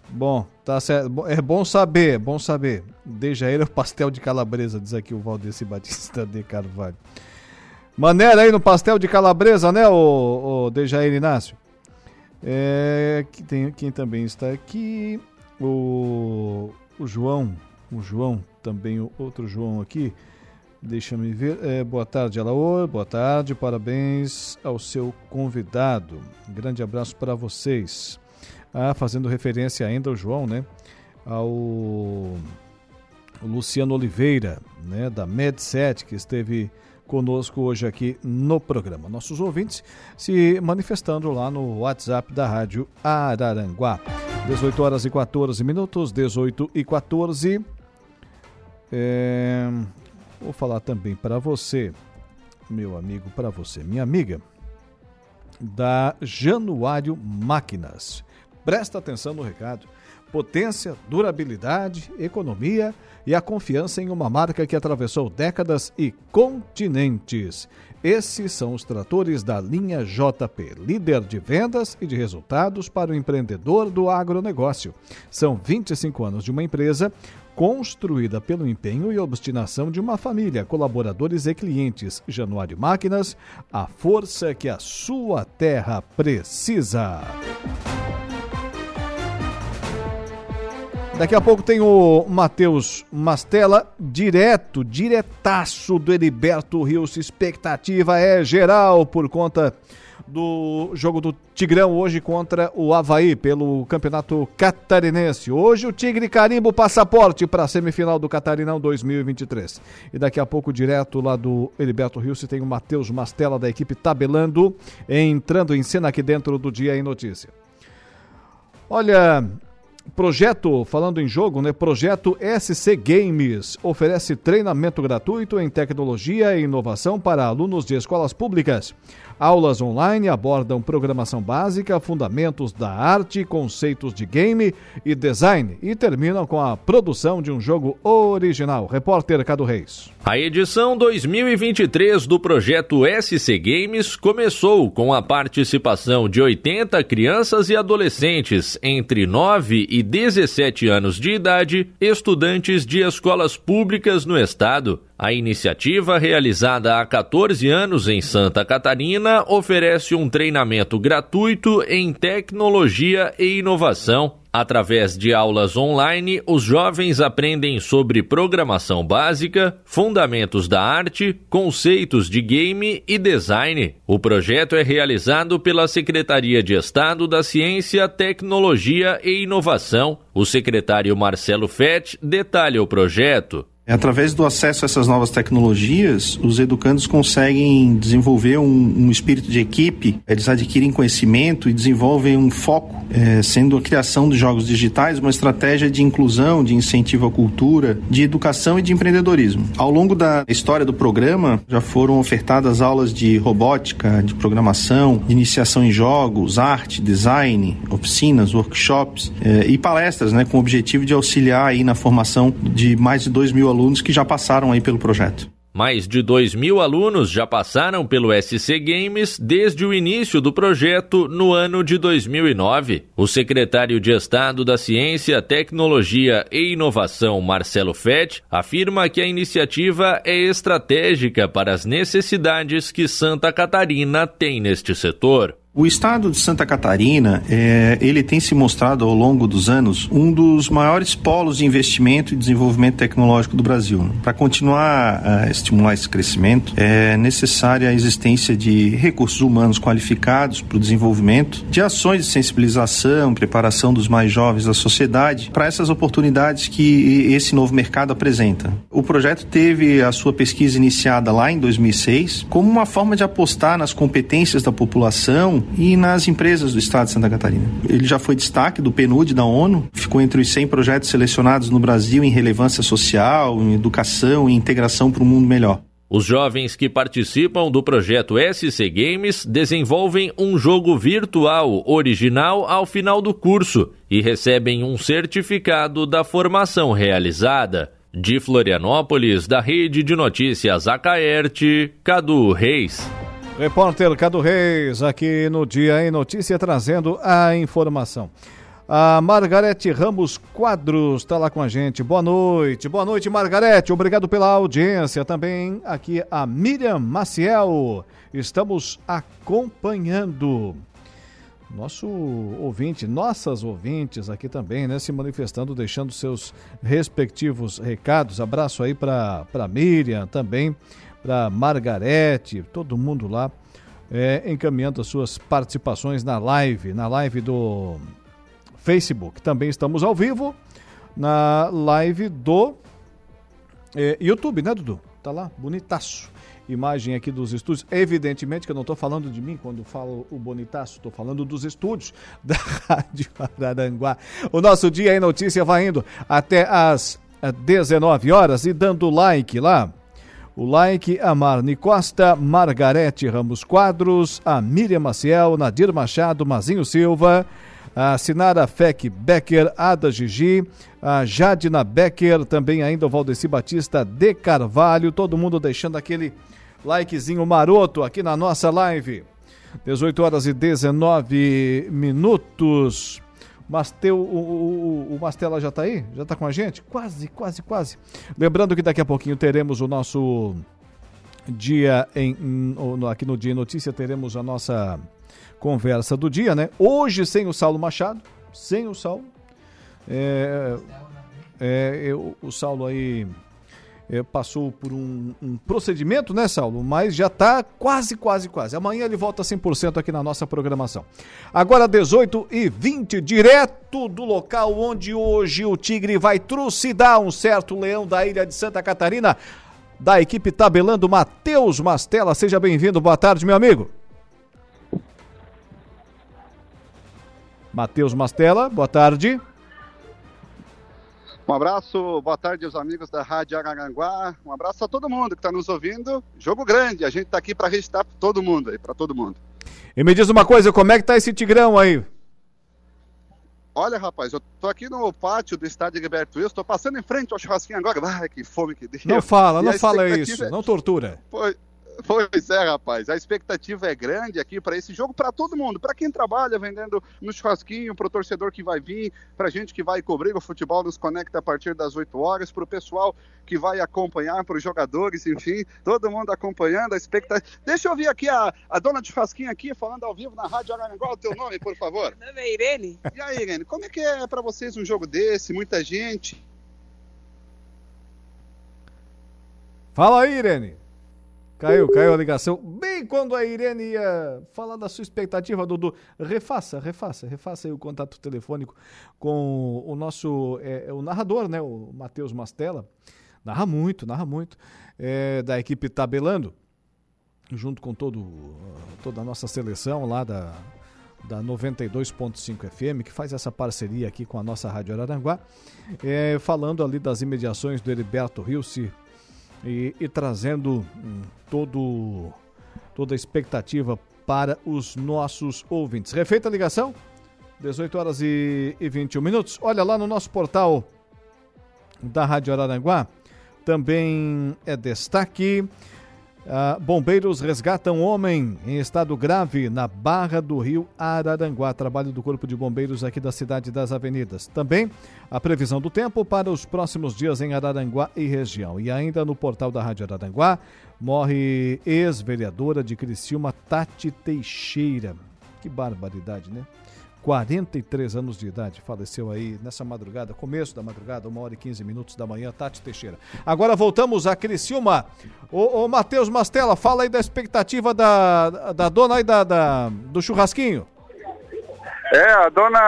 Bom, tá certo. É bom saber, bom saber. Dejair é o pastel de calabresa, diz aqui o Valdeci Batista de Carvalho. Maneira aí no pastel de calabresa, né, o, o Dejair Inácio? É, que tem, quem também está aqui, o, o João, o João, também o outro João aqui, deixa me ver, é, boa tarde Alaor, boa tarde, parabéns ao seu convidado, grande abraço para vocês. Ah, fazendo referência ainda ao João, né, ao Luciano Oliveira, né, da Med7, que esteve conosco hoje aqui no programa. Nossos ouvintes se manifestando lá no WhatsApp da Rádio Araranguá. 18 horas e 14 minutos, 18 e 14. É, vou falar também para você, meu amigo, para você, minha amiga, da Januário Máquinas. Presta atenção no recado. Potência, durabilidade, economia e a confiança em uma marca que atravessou décadas e continentes. Esses são os tratores da linha JP, líder de vendas e de resultados para o empreendedor do agronegócio. São 25 anos de uma empresa construída pelo empenho e obstinação de uma família, colaboradores e clientes. Januário Máquinas, a força que a sua terra precisa. Daqui a pouco tem o Matheus Mastella, direto, diretaço do Heriberto Rios. Expectativa é geral por conta do jogo do Tigrão hoje contra o Havaí pelo Campeonato Catarinense. Hoje o Tigre carimba o passaporte para a semifinal do Catarinão 2023. E daqui a pouco, direto lá do Heriberto Rios, tem o Matheus Mastella da equipe Tabelando, entrando em cena aqui dentro do Dia em Notícia. Olha, Projeto, falando em jogo, né? Projeto SC Games oferece treinamento gratuito em tecnologia e inovação para alunos de escolas públicas. Aulas online abordam programação básica, fundamentos da arte, conceitos de game e design e terminam com a produção de um jogo original. Repórter Cado Reis. A edição 2023 do projeto SC Games começou com a participação de 80 crianças e adolescentes entre 9 e 17 anos de idade, estudantes de escolas públicas no estado. A iniciativa, realizada há 14 anos em Santa Catarina, oferece um treinamento gratuito em tecnologia e inovação. Através de aulas online, os jovens aprendem sobre programação básica, fundamentos da arte, conceitos de game e design. O projeto é realizado pela Secretaria de Estado da Ciência, Tecnologia e Inovação. O secretário Marcelo Fett detalha o projeto. Através do acesso a essas novas tecnologias, os educandos conseguem desenvolver um, um espírito de equipe, eles adquirem conhecimento e desenvolvem um foco, eh, sendo a criação de jogos digitais uma estratégia de inclusão, de incentivo à cultura, de educação e de empreendedorismo. Ao longo da história do programa, já foram ofertadas aulas de robótica, de programação, de iniciação em jogos, arte, design, oficinas, workshops eh, e palestras, né, com o objetivo de auxiliar aí na formação de mais de 2 mil alunos que já passaram aí pelo projeto. Mais de 2 mil alunos já passaram pelo SC Games desde o início do projeto no ano de 2009. O secretário de Estado da Ciência, Tecnologia e Inovação, Marcelo Fett, afirma que a iniciativa é estratégica para as necessidades que Santa Catarina tem neste setor. O estado de Santa Catarina, é, ele tem se mostrado ao longo dos anos um dos maiores polos de investimento e desenvolvimento tecnológico do Brasil. Para continuar a estimular esse crescimento, é necessária a existência de recursos humanos qualificados para o desenvolvimento, de ações de sensibilização, preparação dos mais jovens da sociedade para essas oportunidades que esse novo mercado apresenta. O projeto teve a sua pesquisa iniciada lá em 2006 como uma forma de apostar nas competências da população e nas empresas do estado de Santa Catarina. Ele já foi destaque do PNUD da ONU, ficou entre os 100 projetos selecionados no Brasil em relevância social, em educação e integração para um mundo melhor. Os jovens que participam do projeto SC Games desenvolvem um jogo virtual original ao final do curso e recebem um certificado da formação realizada. De Florianópolis, da Rede de Notícias Acaerte, Cadu Reis. Repórter Cadu Reis, aqui no Dia em Notícia, trazendo a informação. A Margarete Ramos Quadros está lá com a gente. Boa noite. Boa noite, Margarete. Obrigado pela audiência. Também aqui a Miriam Maciel. Estamos acompanhando. Nosso ouvinte, nossas ouvintes aqui também, né? Se manifestando, deixando seus respectivos recados. Abraço aí para Miriam também, para Margarete, todo mundo lá é, encaminhando as suas participações na live, na live do Facebook. Também estamos ao vivo na live do é, YouTube, né, Dudu? Tá lá, bonitaço. Imagem aqui dos estúdios. Evidentemente que eu não estou falando de mim quando falo o bonitaço, estou falando dos estúdios da Rádio Araranguá. O nosso Dia em Notícia vai indo até às 19 horas e dando like lá. O like a Marne Costa, Margarete Ramos Quadros, a Miriam Maciel, Nadir Machado, Mazinho Silva, a Sinara Feck Becker, Ada Gigi, a Jadina Becker, também ainda o Valdeci Batista de Carvalho, todo mundo deixando aquele likezinho maroto aqui na nossa live. 18 horas e 19 minutos. Masteu, o, o, o Mastela já está aí? Já está com a gente? Quase, quase, quase. Lembrando que daqui a pouquinho teremos o nosso dia em, aqui no Dia Notícia teremos a nossa conversa do dia, né? Hoje sem o Saulo Machado, sem o Saulo. É, é, eu, o Saulo aí é, passou por um, um, procedimento, né, Saulo? Mas já está quase, quase, quase. Amanhã ele volta 100% aqui na nossa programação. Agora 18 e 20, direto do local onde hoje o Tigre vai trucidar um certo leão da ilha de Santa Catarina, da equipe tabelando Matheus Mastella. Seja bem-vindo, boa tarde, meu amigo. Matheus Mastella, boa tarde. Um abraço, boa tarde aos amigos da Rádio Araranguá. Um abraço a todo mundo que está nos ouvindo. Jogo grande, a gente está aqui para registrar para todo mundo aí, para todo mundo. E me diz uma coisa, como é que tá esse Tigrão aí? Olha, rapaz, eu tô aqui no pátio do estádio Gilberto Wilson, tô passando em frente ao churrasquinho agora. Ai, que fome que deu. Não fala, não fala isso, é... não tortura. Foi, Pois é, rapaz. A expectativa é grande aqui para esse jogo, para todo mundo, para quem trabalha vendendo no churrasquinho, para o torcedor que vai vir, para gente que vai cobrir o futebol nos conecta a partir das 8 horas, para o pessoal que vai acompanhar, para os jogadores, enfim, todo mundo acompanhando a expectativa. Deixa eu ouvir aqui a, a dona de churrasquinho aqui falando ao vivo na Rádio Araranguá, o teu nome, por favor. Meu nome é Irene. E aí, Irene, como é que é para vocês um jogo desse, muita gente? Fala aí, Irene. Caiu, caiu a ligação. Bem quando a Irene ia falar da sua expectativa, Dudu. Refaça, refaça, refaça aí o contato telefônico com o nosso é, é o narrador, né? O Matheus Mastella. Narra muito, narra muito. É, da equipe Tabelando, junto com todo, toda a nossa seleção lá da, da 92.5 FM, que faz essa parceria aqui com a nossa Rádio Araranguá, é, falando ali das imediações do Heriberto Rilse e, e trazendo hum, todo, toda a expectativa para os nossos ouvintes. Refeita a ligação? 18 horas e, e 21 minutos. Olha lá no nosso portal da Rádio Araranguá, Também é destaque. Uh, bombeiros resgatam homem em estado grave na Barra do Rio Araranguá. Trabalho do Corpo de Bombeiros aqui da cidade das Avenidas. Também a previsão do tempo para os próximos dias em Araranguá e região. E ainda no portal da Rádio Araranguá, morre ex-vereadora de Criciúma, Tati Teixeira. Que barbaridade, né? 43 anos de idade, faleceu aí nessa madrugada, começo da madrugada, uma hora e 15 minutos da manhã, Tati Teixeira. Agora voltamos a Criciúma. Ô, ô Matheus Mastella, fala aí da expectativa da, da dona aí da, da do churrasquinho. É, a dona,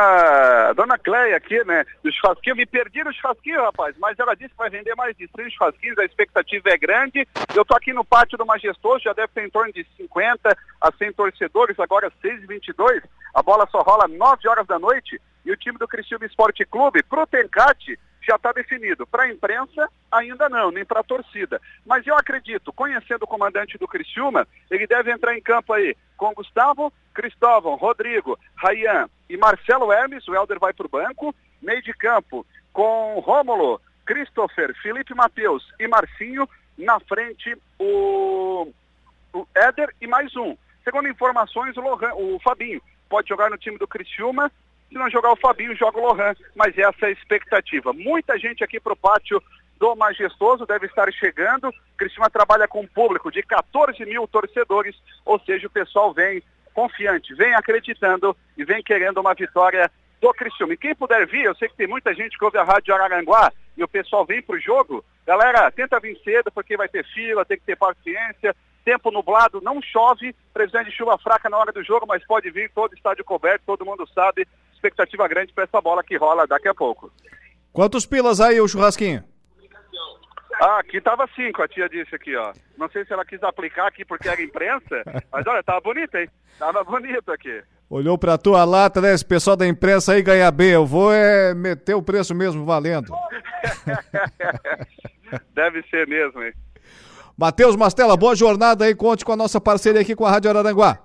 a dona Cleia aqui, né, do churrasquinho, me perdi no churrasquinho, rapaz, mas ela disse que vai vender mais de 100 churrasquinhos, a expectativa é grande. Eu tô aqui no pátio do Majestoso, já deve ter em torno de 50 a 100 torcedores, agora 6h22, a bola só rola 9 horas da noite e o time do Criciúma Esporte Clube, pro Tencate, já está definido. Para a imprensa, ainda não, nem para a torcida. Mas eu acredito, conhecendo o comandante do Criciúma, ele deve entrar em campo aí com Gustavo, Cristóvão, Rodrigo, Rayan e Marcelo Hermes. O Helder vai para o banco. Meio de campo com Rômulo, Christopher, Felipe Matheus e Marcinho. Na frente, o, o Éder e mais um. Segundo informações, o, Lohan, o Fabinho pode jogar no time do Criciúma se não jogar o Fabinho, joga o Lohan. Mas essa é a expectativa. Muita gente aqui para o pátio do Majestoso deve estar chegando. Cristina trabalha com um público de 14 mil torcedores, ou seja, o pessoal vem confiante, vem acreditando e vem querendo uma vitória do Criciúma. E quem puder vir, eu sei que tem muita gente que ouve a Rádio Araranguá e o pessoal vem para o jogo. Galera, tenta vir cedo porque vai ter fila, tem que ter paciência. Tempo nublado, não chove, previsão de chuva fraca na hora do jogo, mas pode vir todo estádio coberto, todo mundo sabe expectativa grande para essa bola que rola daqui a pouco. Quantos pilas aí o churrasquinho? Ah, aqui tava cinco, a tia disse aqui, ó. Não sei se ela quis aplicar aqui porque era imprensa, mas olha, tava bonito, hein? Tava bonito aqui. Olhou pra tua lata, né? Esse pessoal da imprensa aí ganha bem. Eu vou é meter o preço mesmo valendo. Deve ser mesmo, hein? Matheus Mastella, boa jornada aí. Conte com a nossa parceria aqui com a Rádio Araranguá.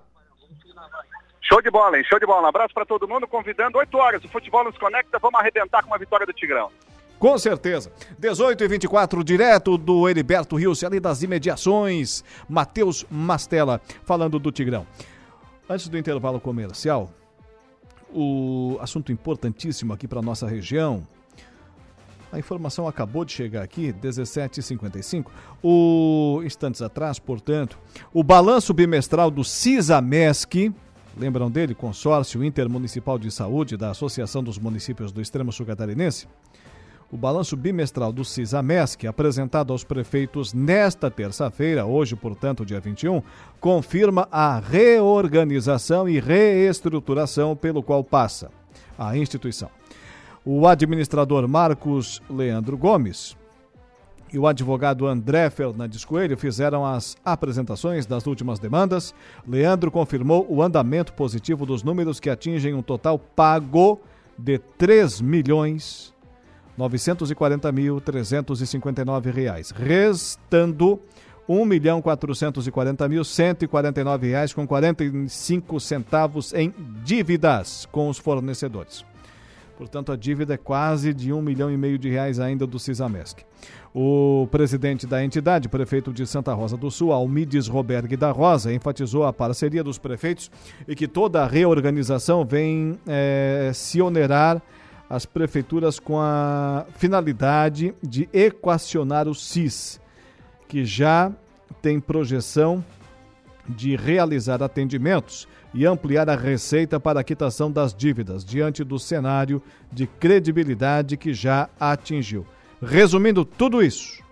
Show de bola, hein? Show de bola. Um abraço para todo mundo, convidando 8 horas. O futebol nos conecta, vamos arrebentar com uma vitória do Tigrão. Com certeza. 18 e 24, direto do Heriberto Rios, ali das imediações. Matheus Mastella, falando do Tigrão. Antes do intervalo comercial, o assunto importantíssimo aqui para nossa região. A informação acabou de chegar aqui, 17h55. O instantes atrás, portanto, o balanço bimestral do CISAMESC, Lembram dele? Consórcio Intermunicipal de Saúde da Associação dos Municípios do Extremo Sul Catarinense? O balanço bimestral do CISAMESC, apresentado aos prefeitos nesta terça-feira, hoje, portanto, dia 21, confirma a reorganização e reestruturação pelo qual passa a instituição. O administrador Marcos Leandro Gomes e o advogado André Fernandes Coelho fizeram as apresentações das últimas demandas. Leandro confirmou o andamento positivo dos números que atingem um total pago de 3 milhões 940 mil 359 reais, restando 1 milhão 440 mil 149 reais com 45 centavos em dívidas com os fornecedores. Portanto, a dívida é quase de um milhão e meio de reais ainda do Cisamesc. O presidente da entidade, prefeito de Santa Rosa do Sul, Almides Roberg da Rosa, enfatizou a parceria dos prefeitos e que toda a reorganização vem é, se onerar as prefeituras com a finalidade de equacionar o CIS, que já tem projeção de realizar atendimentos e ampliar a receita para a quitação das dívidas, diante do cenário de credibilidade que já atingiu. Resumindo tudo isso,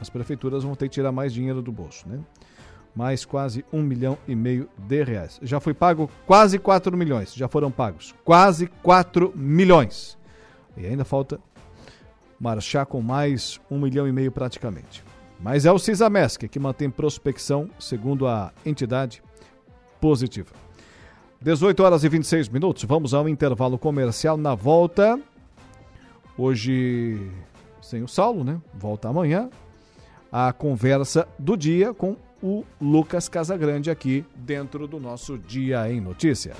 as prefeituras vão ter que tirar mais dinheiro do bolso, né? Mais quase um milhão e meio de reais. Já foi pago quase 4 milhões, já foram pagos quase 4 milhões. E ainda falta marchar com mais um milhão e meio praticamente. Mas é o CISAMESC que mantém prospecção, segundo a entidade, positiva. 18 horas e 26 minutos, vamos ao intervalo comercial na volta. Hoje sem o Saulo, né? Volta amanhã. A conversa do dia com o Lucas Casagrande aqui dentro do nosso Dia em Notícia.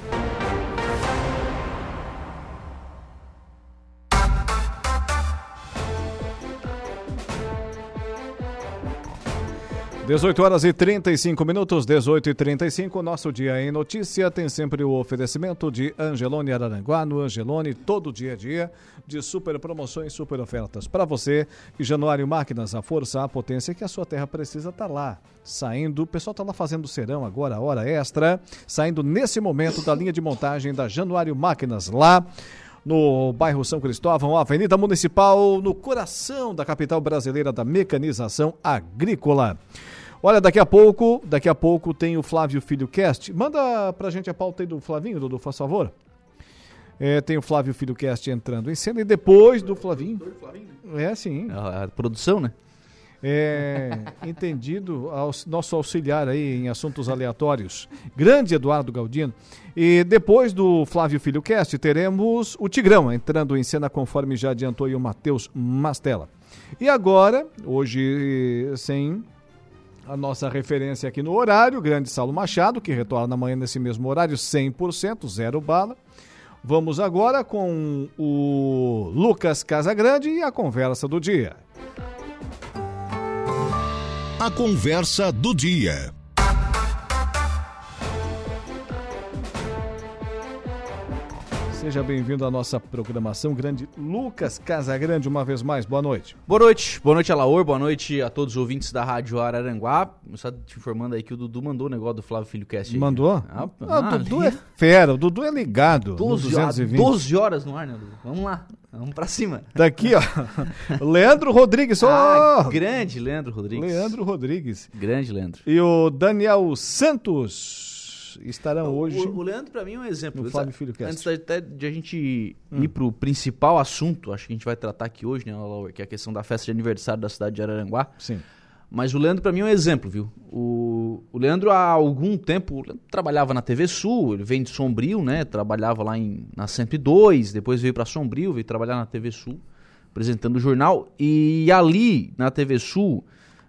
18 horas e 35 minutos, 18 e 35. Nosso Dia em Notícia tem sempre o oferecimento de Angelone Araranguá. No Angelone, todo dia a dia, de super promoções, super ofertas. Para você, que Januário Máquinas, a força, a potência que a sua terra precisa estar tá lá. Saindo, o pessoal está lá fazendo serão agora, hora extra. Saindo nesse momento da linha de montagem da Januário Máquinas, lá no bairro São Cristóvão, Avenida Municipal, no coração da capital brasileira da mecanização agrícola. Olha, daqui a pouco, daqui a pouco tem o Flávio Filho Cast. Manda pra gente a pauta aí do Flavinho, Dudu, faz favor. É, tem o Flávio Filho Cast entrando em cena e depois do Flavinho. É, sim. A, a produção, né? É, entendido, nosso auxiliar aí em assuntos aleatórios, grande Eduardo Galdino. E depois do Flávio Filho Cast, teremos o Tigrão entrando em cena, conforme já adiantou aí o Matheus Mastella. E agora, hoje sem a nossa referência aqui no horário, grande Saulo Machado, que retorna amanhã nesse mesmo horário, 100%, zero bala. Vamos agora com o Lucas Casagrande e a conversa do dia. A conversa do dia. Seja bem-vindo à nossa programação. Grande Lucas Casagrande, uma vez mais. Boa noite. Boa noite. Boa noite, Alaor. Boa noite a todos os ouvintes da Rádio Araranguá. Só te informando aí que o Dudu mandou o negócio do Flávio Filho Cast. Aí. Mandou? Ah, ah, o Dudu é fera. O Dudu é ligado. 12, 220. 12 horas no ar, né, Dudu? Vamos lá. Vamos pra cima. Daqui, ó. Leandro Rodrigues. Oh! Ah, grande Leandro Rodrigues. Leandro Rodrigues. Grande Leandro. E o Daniel Santos estarão hoje. O, o Leandro, para mim, é um exemplo. No Flávio Filho Antes até de a gente hum. ir pro principal assunto, acho que a gente vai tratar aqui hoje, né, que é a questão da festa de aniversário da cidade de Araranguá. Sim. Mas o Leandro, para mim, é um exemplo, viu? O, o Leandro, há algum tempo, trabalhava na TV Sul, ele vem de Sombrio, né? Trabalhava lá em, na 102, depois veio para Sombrio, veio trabalhar na TV Sul, apresentando o jornal. E ali, na TV Sul,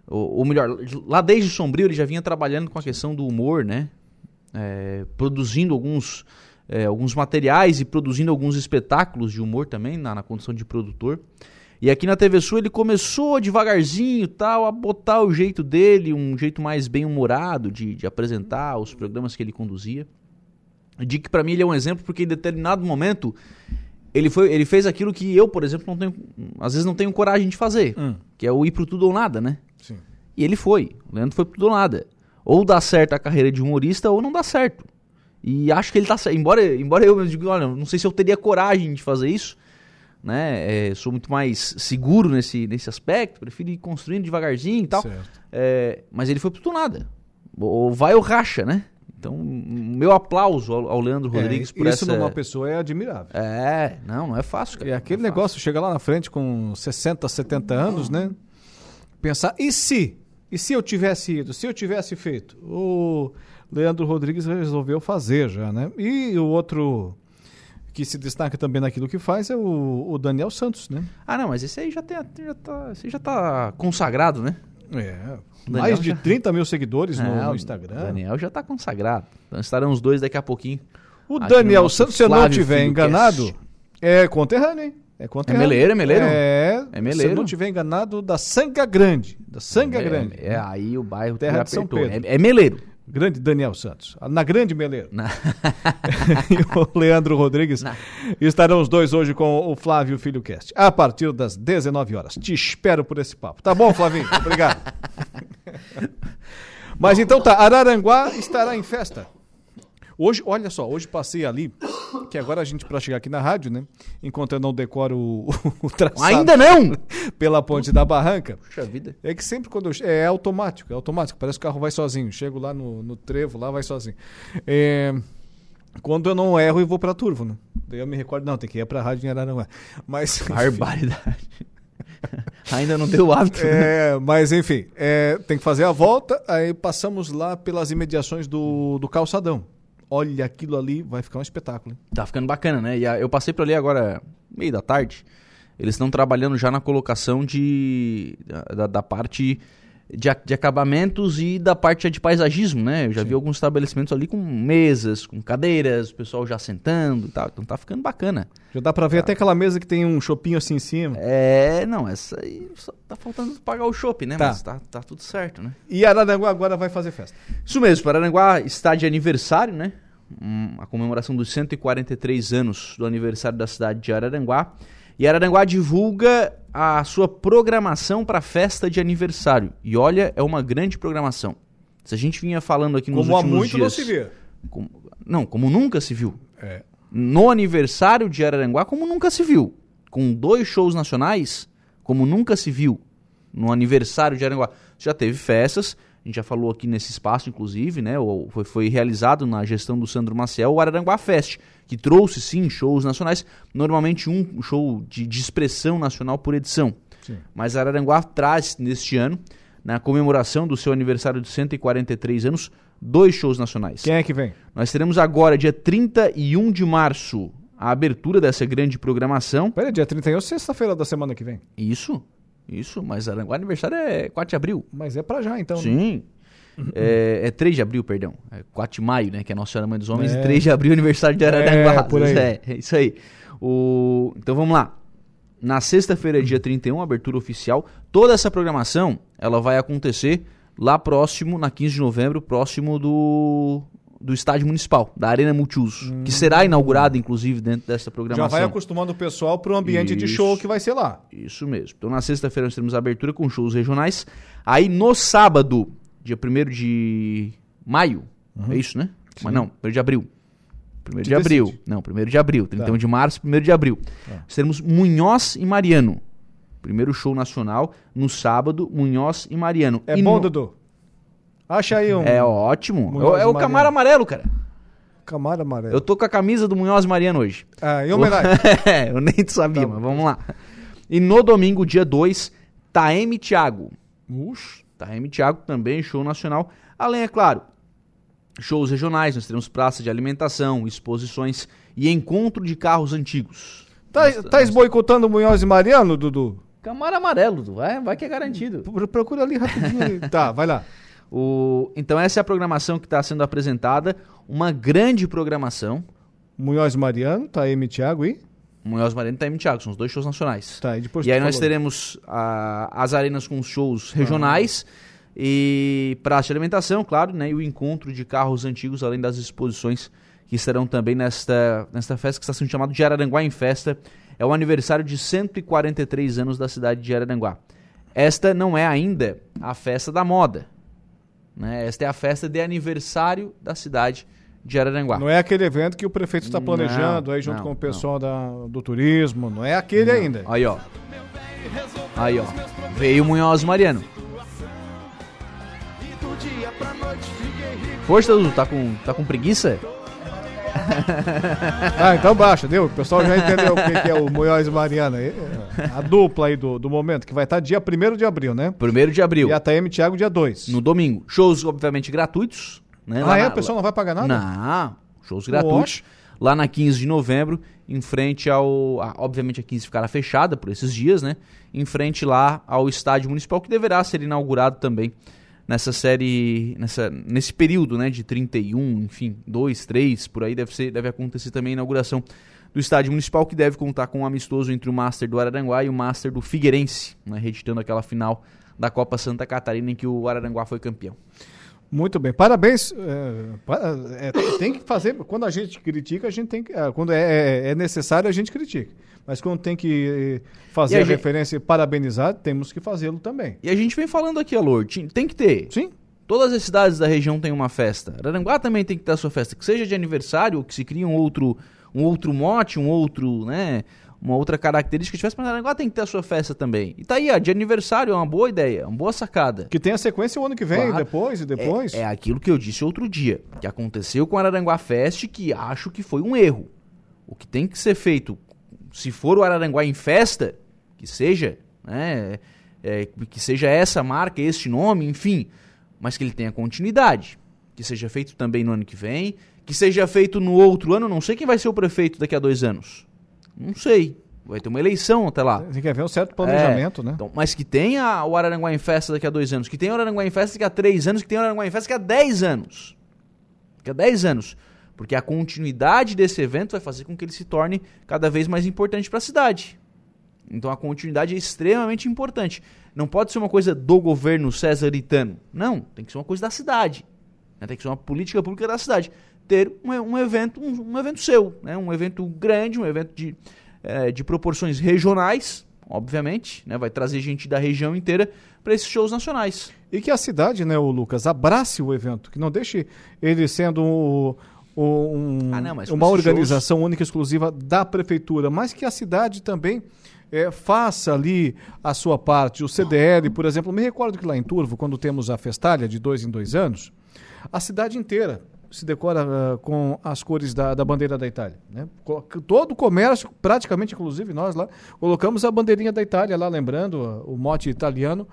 ou, ou melhor, lá desde Sombrio, ele já vinha trabalhando com a questão do humor, né? É, produzindo alguns, é, alguns materiais e produzindo alguns espetáculos de humor também, na, na condição de produtor. E aqui na TV Sul ele começou devagarzinho tal, a botar o jeito dele, um jeito mais bem-humorado de, de apresentar os programas que ele conduzia. De que para mim ele é um exemplo porque em determinado momento ele, foi, ele fez aquilo que eu, por exemplo, não tenho, às vezes não tenho coragem de fazer, hum. que é o ir pro tudo ou nada, né? Sim. E ele foi, o Leandro foi pro tudo ou nada. Ou dá certo a carreira de humorista ou não dá certo. E acho que ele tá certo. Embora, embora eu diga, olha, não sei se eu teria coragem de fazer isso, né? É, sou muito mais seguro nesse, nesse aspecto, prefiro ir construindo devagarzinho e tal. É, mas ele foi pro nada. Ou vai ou racha, né? Então, meu aplauso ao, ao Leandro é, Rodrigues é, por isso essa... numa pessoa é admirável. É, não, não é fácil, cara. E aquele negócio chega lá na frente com 60, 70 anos, né? Pensar, e se? E se eu tivesse ido, se eu tivesse feito? O Leandro Rodrigues resolveu fazer já, né? E o outro que se destaca também naquilo que faz é o, o Daniel Santos, né? Ah, não, mas esse aí já, tem, já, tá, já tá consagrado, né? É. Mais de já... 30 mil seguidores é, no, no, Instagram. O Daniel já tá consagrado. Então estarão os dois daqui a pouquinho. O Daniel Santos, se eu não estiver enganado, é conterrâneo, hein? É, é meleiro, é meleiro? É, é meleiro. Se eu não estiver enganado, da Sanga Grande. Da Sanga é, Grande. É, aí o bairro Terra de São Pedro. É, é meleiro. Grande Daniel Santos. Na Grande Meleiro. e o Leandro Rodrigues. Não. Estarão os dois hoje com o Flávio Filho Cast. A partir das 19 horas. Te espero por esse papo. Tá bom, Flavinho? Obrigado. Mas então tá, Araranguá estará em festa. Hoje, olha só, hoje passei ali, que agora a gente, para chegar aqui na rádio, né? Enquanto eu não decoro o, o traçado. Ainda não! Pela ponte da barranca. Puxa vida. É que sempre quando eu, é, é automático, é automático. Parece que o carro vai sozinho. Chego lá no, no trevo, lá vai sozinho. É, quando eu não erro, eu vou pra Turvo, né? Daí eu me recordo, não, tem que ir pra rádio em Araranguá. Mas. Barbaridade. Ainda não deu hábito. É, mas enfim, é, tem que fazer a volta, aí passamos lá pelas imediações do, do calçadão olha aquilo ali, vai ficar um espetáculo. Hein? Tá ficando bacana, né? E a, eu passei por ali agora, meio da tarde. Eles estão trabalhando já na colocação de da, da parte de, de acabamentos e da parte de paisagismo, né? Eu já vi alguns estabelecimentos ali com mesas, com cadeiras, o pessoal já sentando e tal. Então tá ficando bacana. Já dá pra ver até aquela mesa que tem um chopinho assim em cima. É, não, essa aí só tá faltando pagar o shopping, né? Tá. Mas tá, tá tudo certo, né? E Araranguá agora vai fazer festa. Isso mesmo, Pararanguá está de aniversário, né? Hum, a comemoração dos 143 anos do aniversário da cidade de Araranguá. E Araranguá divulga a sua programação para a festa de aniversário. E olha, é uma grande programação. Se a gente vinha falando aqui nos Como há últimos muito não dias... se via. Como- não, como nunca se viu. É. No aniversário de Araranguá, como nunca se viu. Com dois shows nacionais, como nunca se viu. No aniversário de Araranguá. Já teve festas, a gente já falou aqui nesse espaço, inclusive, né? Foi, foi realizado na gestão do Sandro Maciel o Araranguá Fest, que trouxe sim shows nacionais, normalmente um show de, de expressão nacional por edição. Sim. Mas Araranguá traz neste ano, na comemoração do seu aniversário de 143 anos, dois shows nacionais. Quem é que vem? Nós teremos agora, dia 31 de março, a abertura dessa grande programação. Peraí, dia 31 é sexta-feira da semana que vem. Isso, isso, mas Aranguá aniversário é 4 de abril. Mas é pra já, então. né? É, é 3 de abril, perdão. É 4 de maio, né? Que é Nossa Senhora Mãe dos Homens. É. E 3 de abril, aniversário de Araranguá. É, por aí. É, é isso aí. O... Então vamos lá. Na sexta-feira, dia 31, abertura oficial. Toda essa programação, ela vai acontecer lá próximo, na 15 de novembro, próximo do, do estádio municipal, da Arena Multiuso, que será inaugurada, inclusive, dentro dessa Já programação. vai acostumando o pessoal pro ambiente de Isso. show que vai ser lá. Isso mesmo. Então na sexta-feira nós teremos abertura com shows regionais. Aí no sábado, dia 1 de maio, é isso, né? Mas não, 1 de abril. 1 Tu de abril. decide. Não, 1 de abril. 31 Tá. de março, 1 de abril. Nós teremos Munhoz e Mariano. Primeiro show nacional, no sábado, Munhoz e Mariano. É E bom, no- Dudu? Acha aí um. É ótimo. Munhoz É, o- é. Camaro Amarelo, cara. Camaro amarelo. Eu tô com a camisa do Munhoz e Mariano hoje. Ah, em homenagem. é, eu nem sabia, Tá mas vamos lá. E no domingo, dia 2, Taeme Thiago. Ux. Taeme Thiago também, show nacional. Além, é claro, shows regionais, nós teremos praça de alimentação, exposições e encontro de carros antigos. Tá, tá boicotando o Munhoz e Mariano, Dudu? Camaro amarelo, Dudu, vai, vai que é garantido. Pro- Procura ali rapidinho. tá, vai lá. O, então essa é a programação que está sendo apresentada, uma grande programação. Munhoz e Mariano, tá aí, Thiago e. Munhoz Mariano e Taeme Thiago, são os dois shows nacionais. Tá, e E aí nós falou. teremos ah, as arenas com os shows regionais e praça de alimentação, claro, né? E o encontro de carros antigos, além das exposições que estarão também nesta, nesta festa que está sendo chamada de Araranguá em Festa. É o aniversário de 143 anos da cidade de Araranguá. Esta não é ainda a festa da moda. Né? Esta é a festa de aniversário da cidade de Araranguá. Não é aquele evento que o prefeito está Não, planejando aí junto não, com o pessoal da, do turismo. Não é aquele ainda. Aí, ó. Aí, ó. Veio o Munhoz Mariano. Força, Dudu, tá com, tá com preguiça? Ah, então baixa, deu. O pessoal já entendeu o que, que é o Munhoz Mariana. aí, A dupla aí do, do momento, que vai estar dia 1 de abril, né? 1 de abril. E a TM Thiago dia 2. No domingo. Shows, obviamente, gratuitos. Né? Ah, Lá é? na- O pessoal não vai pagar nada? Não. Shows gratuitos. Lá na 15 de novembro, em frente ao. ah, obviamente a 15 ficará fechada por esses dias, né? Em frente lá ao estádio municipal, que deverá ser inaugurado também nessa série. Nessa, nesse período, né? De 31, enfim, 2, 3, por aí deve, ser, deve acontecer também a inauguração do estádio municipal, que deve contar com um amistoso entre o Master do Araranguá e o Master do Figueirense, né? Reeditando aquela final da Copa Santa Catarina em que o Araranguá foi campeão. Muito bem, parabéns. é, é, tem- que fazer. Quando a gente critica, a gente tem que. é, quando é, é- é necessário, a gente critica. Mas quando tem que eh, fazer a a, gente- referência e parabenizar, temos que fazê-lo também. E a gente vem falando aqui, Alor, ti- tem que ter. Sim. Todas as cidades da região têm uma festa. Araranguá também tem que ter a sua festa, que seja de aniversário, ou que se crie um outro, um outro mote, um outro, né, uma outra característica que tivesse, Araranguá tem que ter a sua festa também. E tá aí, ó, de aniversário é uma boa ideia, uma boa sacada. Que tem a sequência o ano que vem, Claro. depois e depois. É, é aquilo que eu disse outro dia, que aconteceu com a Araranguá Fest, que acho que foi um erro. O que tem que ser feito, se for o Araranguá em festa, que seja, né, é, que seja essa marca, este nome, enfim, mas que ele tenha continuidade. Que seja feito também no ano que vem, que seja feito no outro ano, não sei quem vai ser o prefeito daqui a dois anos. Não sei. vai ter uma eleição até lá. Tem que haver um certo planejamento, É, né? então, mas que tenha o Araranguá em Festa daqui a dois anos, que tenha o Araranguá em Festa daqui a três anos, que tenha o Araranguá em Festa daqui a dez anos. Daqui a dez anos. Porque a continuidade desse evento vai fazer com que ele se torne cada vez mais importante para a cidade. Então a continuidade é extremamente importante. Não pode ser uma coisa do governo cesaritano. Não, tem que ser uma coisa da cidade. né? Tem que ser uma política pública da cidade. Ter um, um evento, um, um evento seu, né? um evento grande, um evento de, eh, de proporções regionais, obviamente, né? vai trazer gente da região inteira para esses shows nacionais. E que a cidade, né, o Lucas, abrace o evento, que não deixe ele sendo o- o- um- Ah, não, uma organização única e exclusiva da prefeitura, mas que a cidade também eh, faça ali a sua parte. O CDL, por exemplo, me recordo que lá em Turvo, quando temos a festalha de dois em dois anos, a cidade inteira se decora ah, com as cores da, da bandeira da Itália. Né? Todo o comércio, praticamente, inclusive nós lá, colocamos a bandeirinha da Itália lá, lembrando ah, o mote italiano,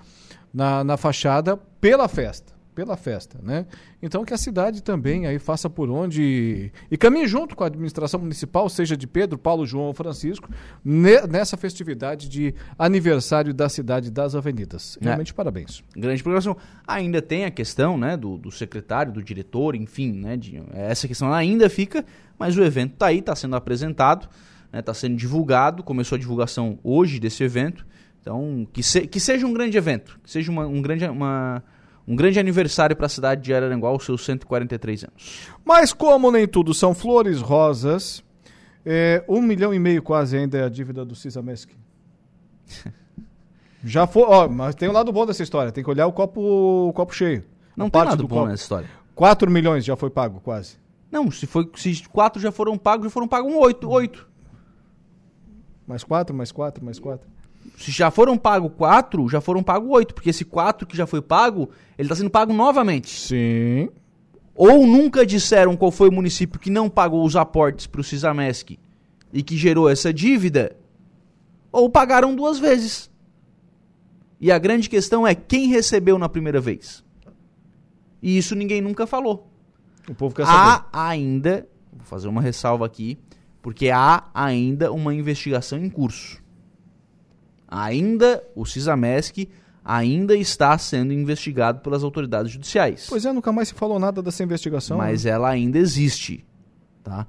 na, na fachada pela festa. Pela festa, né? Então que a cidade também aí faça por onde e caminhe junto com a administração municipal, seja de Pedro, Paulo, João ou Francisco, ne- nessa festividade de aniversário da cidade das avenidas. Realmente parabéns. grande programação. Ainda tem a questão, né, do, do secretário, do diretor, enfim, né, de, essa questão ainda fica, mas o evento está aí, está sendo apresentado, está sendo divulgado, começou a divulgação hoje desse evento, então que, se- que seja um grande evento, que seja uma- um, grande, uma- um grande aniversário para a cidade de Araranguá, os seus 143 anos. Mas como nem tudo são flores rosas, é, um milhão e meio quase ainda é a dívida do Cisamesc. Já foi, ó, mas tem um lado bom dessa história, tem que olhar o copo, o copo cheio. Não A tem parte lado do bom copo. nessa história. 4 milhões já foi pago, quase. Não, se, foi, se quatro já foram pagos, já foram pagos um oito, oito. Mais 4, mais 4, mais 4. Se já foram pagos quatro, já foram pagos oito, porque esse quatro que já foi pago, ele está sendo pago novamente. Sim. Ou nunca disseram qual foi o município que não pagou os aportes para o Cisamesc e que gerou essa dívida, ou pagaram duas vezes. E a grande questão é quem recebeu na primeira vez. E isso ninguém nunca falou. O povo quer saber. Há ainda, vou fazer uma ressalva aqui, porque há ainda uma investigação em curso. Ainda o Cisamesc ainda está sendo investigado pelas autoridades judiciais. Pois é, nunca mais se falou nada dessa investigação. Mas né? ela ainda existe, tá?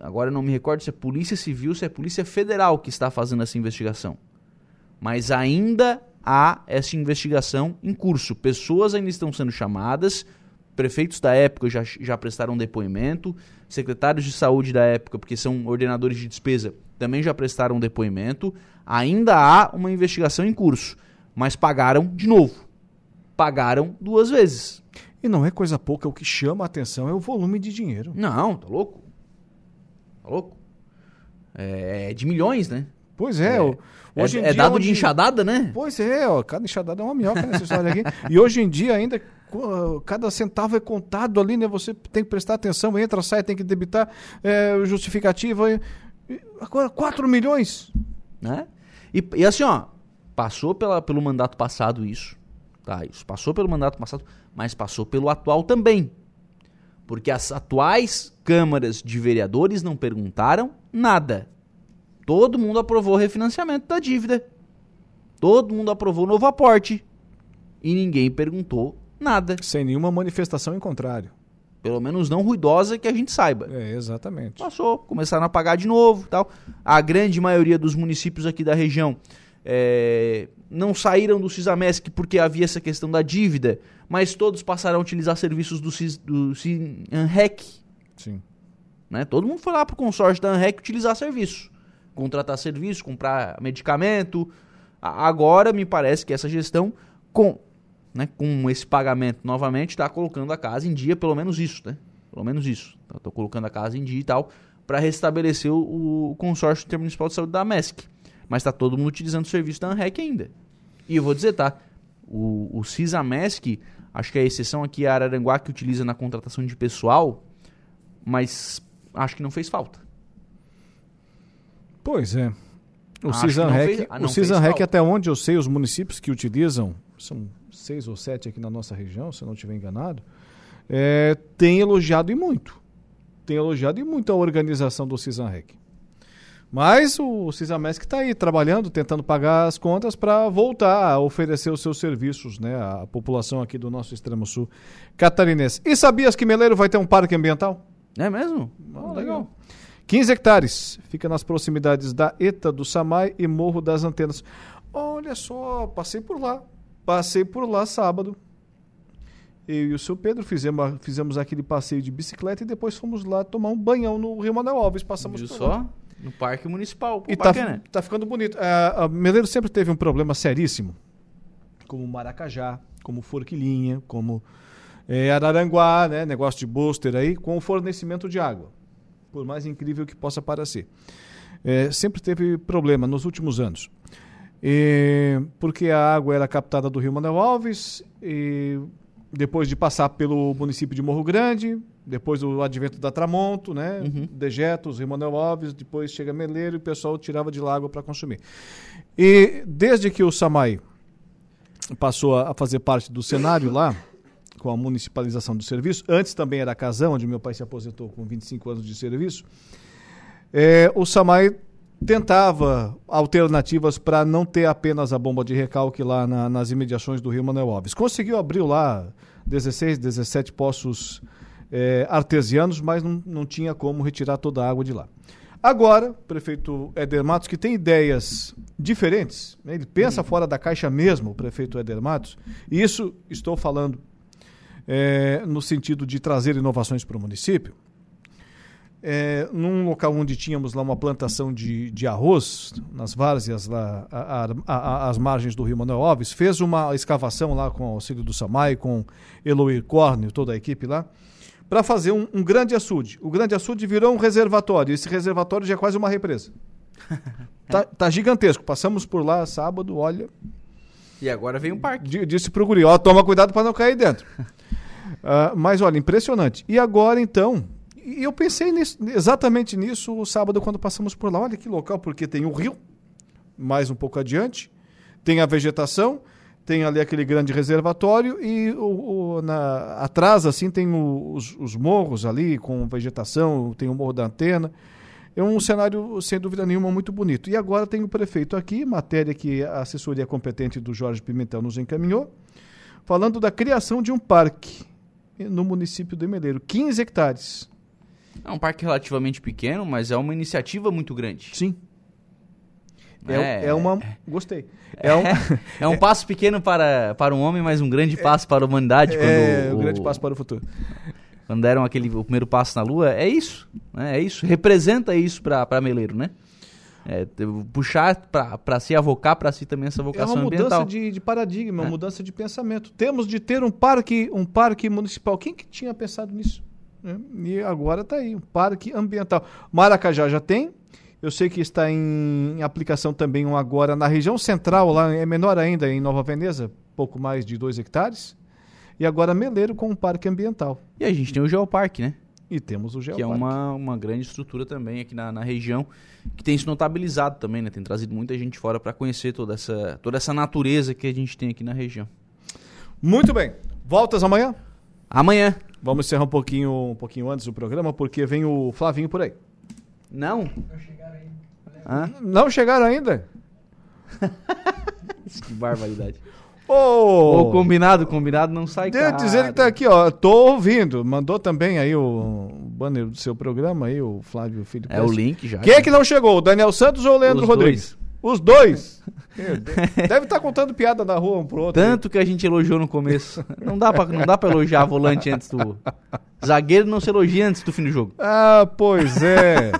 Agora eu não me recordo se é Polícia Civil, se é Polícia Federal que está fazendo essa investigação. Mas ainda há essa investigação em curso. Pessoas ainda estão sendo chamadas, prefeitos da época já, já prestaram depoimento, secretários de saúde da época, porque são ordenadores de despesa, também já prestaram depoimento. Ainda há uma investigação em curso, mas pagaram de novo. Pagaram duas vezes. E não é coisa pouca, o que chama a atenção é o volume de dinheiro. Não, tá louco? Tá louco? É, é de milhões, né? Pois é, o- é, hoje em é dia dado onde- de enxadada, né? Pois é, ó, cada enxadada é uma minhoca nessa história aqui. E hoje em dia ainda cada centavo é contado ali, né? Você tem que prestar atenção, entra, sai, tem que debitar é, justificativa. agora 4 milhões. né? E, e assim, ó, passou pela, pelo mandato passado isso, tá? Isso passou pelo mandato passado, mas passou pelo atual também. Porque as atuais câmaras de vereadores não perguntaram nada. Todo mundo aprovou o refinanciamento da dívida. Todo mundo aprovou o novo aporte. E ninguém perguntou nada. Sem nenhuma manifestação em contrário. Pelo menos não ruidosa que a gente saiba. É, exatamente. Passou, começaram a pagar de novo tal. A grande maioria dos municípios aqui da região é, não saíram do Cisamesc porque havia essa questão da dívida, mas todos passaram a utilizar serviços do, Cis, do Cinrec. Sim. Né? Todo mundo foi lá pro consórcio da ANREC utilizar serviço. Contratar serviço, comprar medicamento. Agora me parece que essa gestão, com, né, com esse pagamento novamente, está colocando a casa em dia, pelo menos isso, né? Pelo menos isso. Estou colocando a casa em dia e tal, para restabelecer o, o consórcio intermunicipal de saúde da MESC. Mas está todo mundo utilizando o serviço da ANREC ainda. E eu vou dizer, tá? O, o CISAMESC, acho que a exceção aqui é a Araranguá que utiliza na contratação de pessoal, mas acho que não fez falta. Pois é. O CISANREC, fez- ah, o CISANREC até onde eu sei, os municípios que utilizam, são seis ou sete aqui na nossa região, se eu não estiver enganado, é, tem elogiado e muito. Tem elogiado e muito a organização do CISANREC. Mas o Cisamesc está aí trabalhando, tentando pagar as contas para voltar a oferecer os seus serviços né, à população aqui do nosso extremo sul catarinense. E sabias que Meleiro vai ter um parque ambiental? É mesmo? Ah, legal. 15 hectares. Fica nas proximidades da ETA do Samai e Morro das Antenas. Olha só, passei por lá. Passei por lá sábado. Eu e o seu Pedro fizemos, fizemos aquele passeio de bicicleta e depois fomos lá tomar um banhão no Rio Manuel Alves. Passamos Viu por só? lá. No Parque Municipal. Pô, E tá, bacana. tá ficando bonito. É, a Meleiro sempre teve um problema seríssimo, como Maracajá, como Forquilinha, como é, Araranguá, né, negócio de booster aí, com o fornecimento de água. Por mais incrível que possa parecer. É, sempre teve problema nos últimos anos. E, porque a água era captada do Rio Manuel Alves, e depois de passar pelo município de Morro Grande, depois do advento da Tramonto, né? Dejetos, Rio Manuel Alves, depois chega Meleiro e o pessoal tirava de lá água para consumir. E desde que o Samai passou a a fazer parte do cenário lá, com a municipalização do serviço, antes também era Casão, onde meu pai se aposentou com 25 anos de serviço, é, o Samai tentava alternativas para não ter apenas a bomba de recalque lá na- nas imediações do Rio Manuel Alves. Conseguiu abrir lá 16, 17 poços é, artesianos, mas não, não tinha como retirar toda a água de lá. Agora, o prefeito Éder Matos, que tem ideias diferentes, né, ele pensa fora da caixa mesmo, o prefeito Éder Matos, e isso estou falando é, no sentido de trazer inovações para o município, é, num local onde tínhamos lá uma plantação de, de arroz, nas várzeas lá, a- a- a- às margens do Rio Manuel Alves, fez uma escavação lá com o auxílio do Samai, com Eloy Córneo, toda a equipe lá, para fazer um, um grande açude. O grande açude virou um reservatório, esse reservatório já é quase uma represa. tá, tá gigantesco. Passamos por lá sábado, olha, E agora vem o parque. Di- Disse pro guri, ó, toma cuidado para não cair dentro. Ah, mas olha, impressionante. E agora então, e eu pensei nisso- exatamente nisso o sábado quando passamos por lá. Olha que local, porque tem o rio, mais um pouco adiante, tem a vegetação, tem ali aquele grande reservatório e o, o- na, atrás assim tem o- os, os morros ali com vegetação, tem o morro da antena. É um cenário, sem dúvida nenhuma, muito bonito. E agora tem o prefeito aqui, matéria que a assessoria competente do Jorge Pimentel nos encaminhou, falando da criação de um parque no município de Meleiro, 15 hectares. É um parque relativamente pequeno, mas é uma iniciativa muito grande. Sim. É, é uma. Gostei. É um, É um passo pequeno para, para um homem, mas um grande passo para a humanidade. é quando um o- grande passo para o futuro. Quando deram aquele, o primeiro passo na Lua, é isso. Né? É isso. Representa isso para Meleiro, né? É, puxar para si, avocar para si também essa É vocação uma mudança ambiental. de, de paradigma, uma É. mudança de pensamento. Temos de ter um parque, um parque municipal. Quem que tinha pensado nisso? Né? E agora está aí, um parque ambiental. Maracajá já tem. Eu sei que está em aplicação também um agora na região central, lá é menor ainda, em Nova Veneza, pouco mais de 2 hectares. E agora Meleiro com um parque ambiental. E a gente tem o Geoparque, né? E temos o Que é Geoparque. uma, uma grande estrutura também aqui na, na região, que tem se notabilizado também, né? Tem trazido muita gente fora para conhecer toda essa, toda essa natureza que a gente tem aqui na região. Muito bem. Voltas amanhã? Amanhã. Vamos encerrar um pouquinho, um pouquinho antes do programa, porque vem o Flavinho por aí. Não? Hã? Não chegaram ainda? Que barbaridade. Ô, Ô, combinado, combinado não sai Devo caro. dizer que tá aqui, ó. Tô ouvindo. Mandou também aí o banner do seu programa aí, o Flávio Filho. É o link já. Quem é que não chegou? O Daniel Santos ou o Leandro Os Rodrigues? Os dois. Deus. Deve estar contando piada na rua um pro outro. Tanto que a gente elogiou no começo. Não dá pra, não dá pra elogiar volante antes do. Zagueiro não se elogia antes do fim do jogo. Ah, pois é.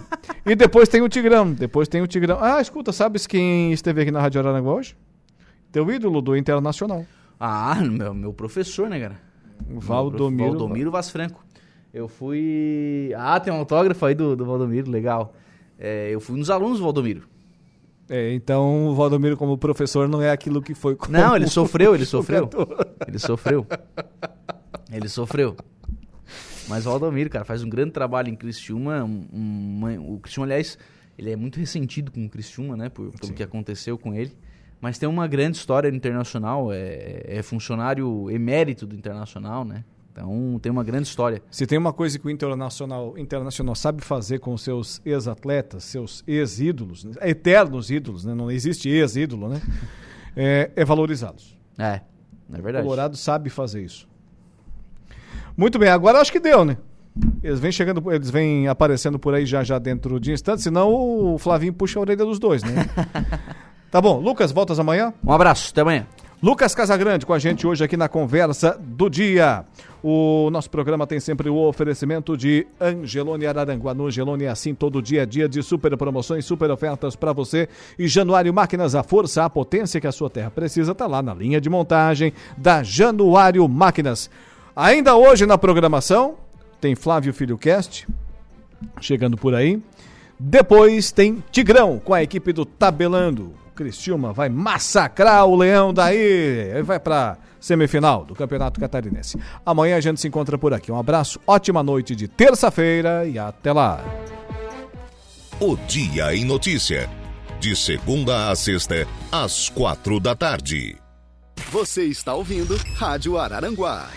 e depois tem o Tigrão. Depois tem o Tigrão. Ah, escuta, sabes quem esteve aqui na Rádio Araranguá hoje? Teu ídolo do Internacional. Ah, meu, meu professor, né, cara? O Valdomiro. Valdomiro Vaz Franco. Eu fui. Ah, tem um autógrafo aí do, do Valdomiro, legal. É, eu fui um dos alunos do Valdomiro. É, então o Valdomiro como professor não é aquilo que foi como Não, ele sofreu, ele sofreu. Ele sofreu. Ele sofreu. Mas o Valdomiro, cara, faz um grande trabalho em Criciúma. Um, um- o Criciúma, aliás, ele é muito ressentido com o Criciúma, né? Por, pelo que aconteceu com ele. Mas tem uma grande história no Internacional. É, é funcionário emérito do Internacional, né? Então tem uma grande história. Se tem uma coisa que o Internacional, Internacional sabe fazer com seus ex-atletas, seus ex-ídolos, né? eternos ídolos, né? não existe ex-ídolo, né? é, é valorizá-los. É, é verdade. O Colorado sabe fazer isso. Muito bem, agora acho que deu, né? Eles vêm chegando, eles vêm aparecendo por aí já já dentro de instantes, senão o Flavinho puxa a orelha dos dois, né? tá bom, Lucas, voltas amanhã? Um abraço, até amanhã. Lucas Casagrande com a gente hoje aqui na conversa do dia. O nosso programa tem sempre o oferecimento de Angelone Araranguá. No Angelone é assim todo dia a dia de super promoções, super ofertas para você. E Januário Máquinas, a força, a potência que a sua terra precisa, está lá na linha de montagem da Januário Máquinas. Ainda hoje na programação tem Flávio Filho Cast chegando por aí. Depois tem Tigrão com a equipe do Tabelando. Cristiúma vai massacrar o Leão daí. Ele vai para semifinal do Campeonato Catarinense. Amanhã a gente se encontra por aqui. Um abraço, ótima noite de terça-feira e até lá. O Dia em Notícia. De segunda a sexta, às quatro da tarde. Você está ouvindo Rádio Araranguá.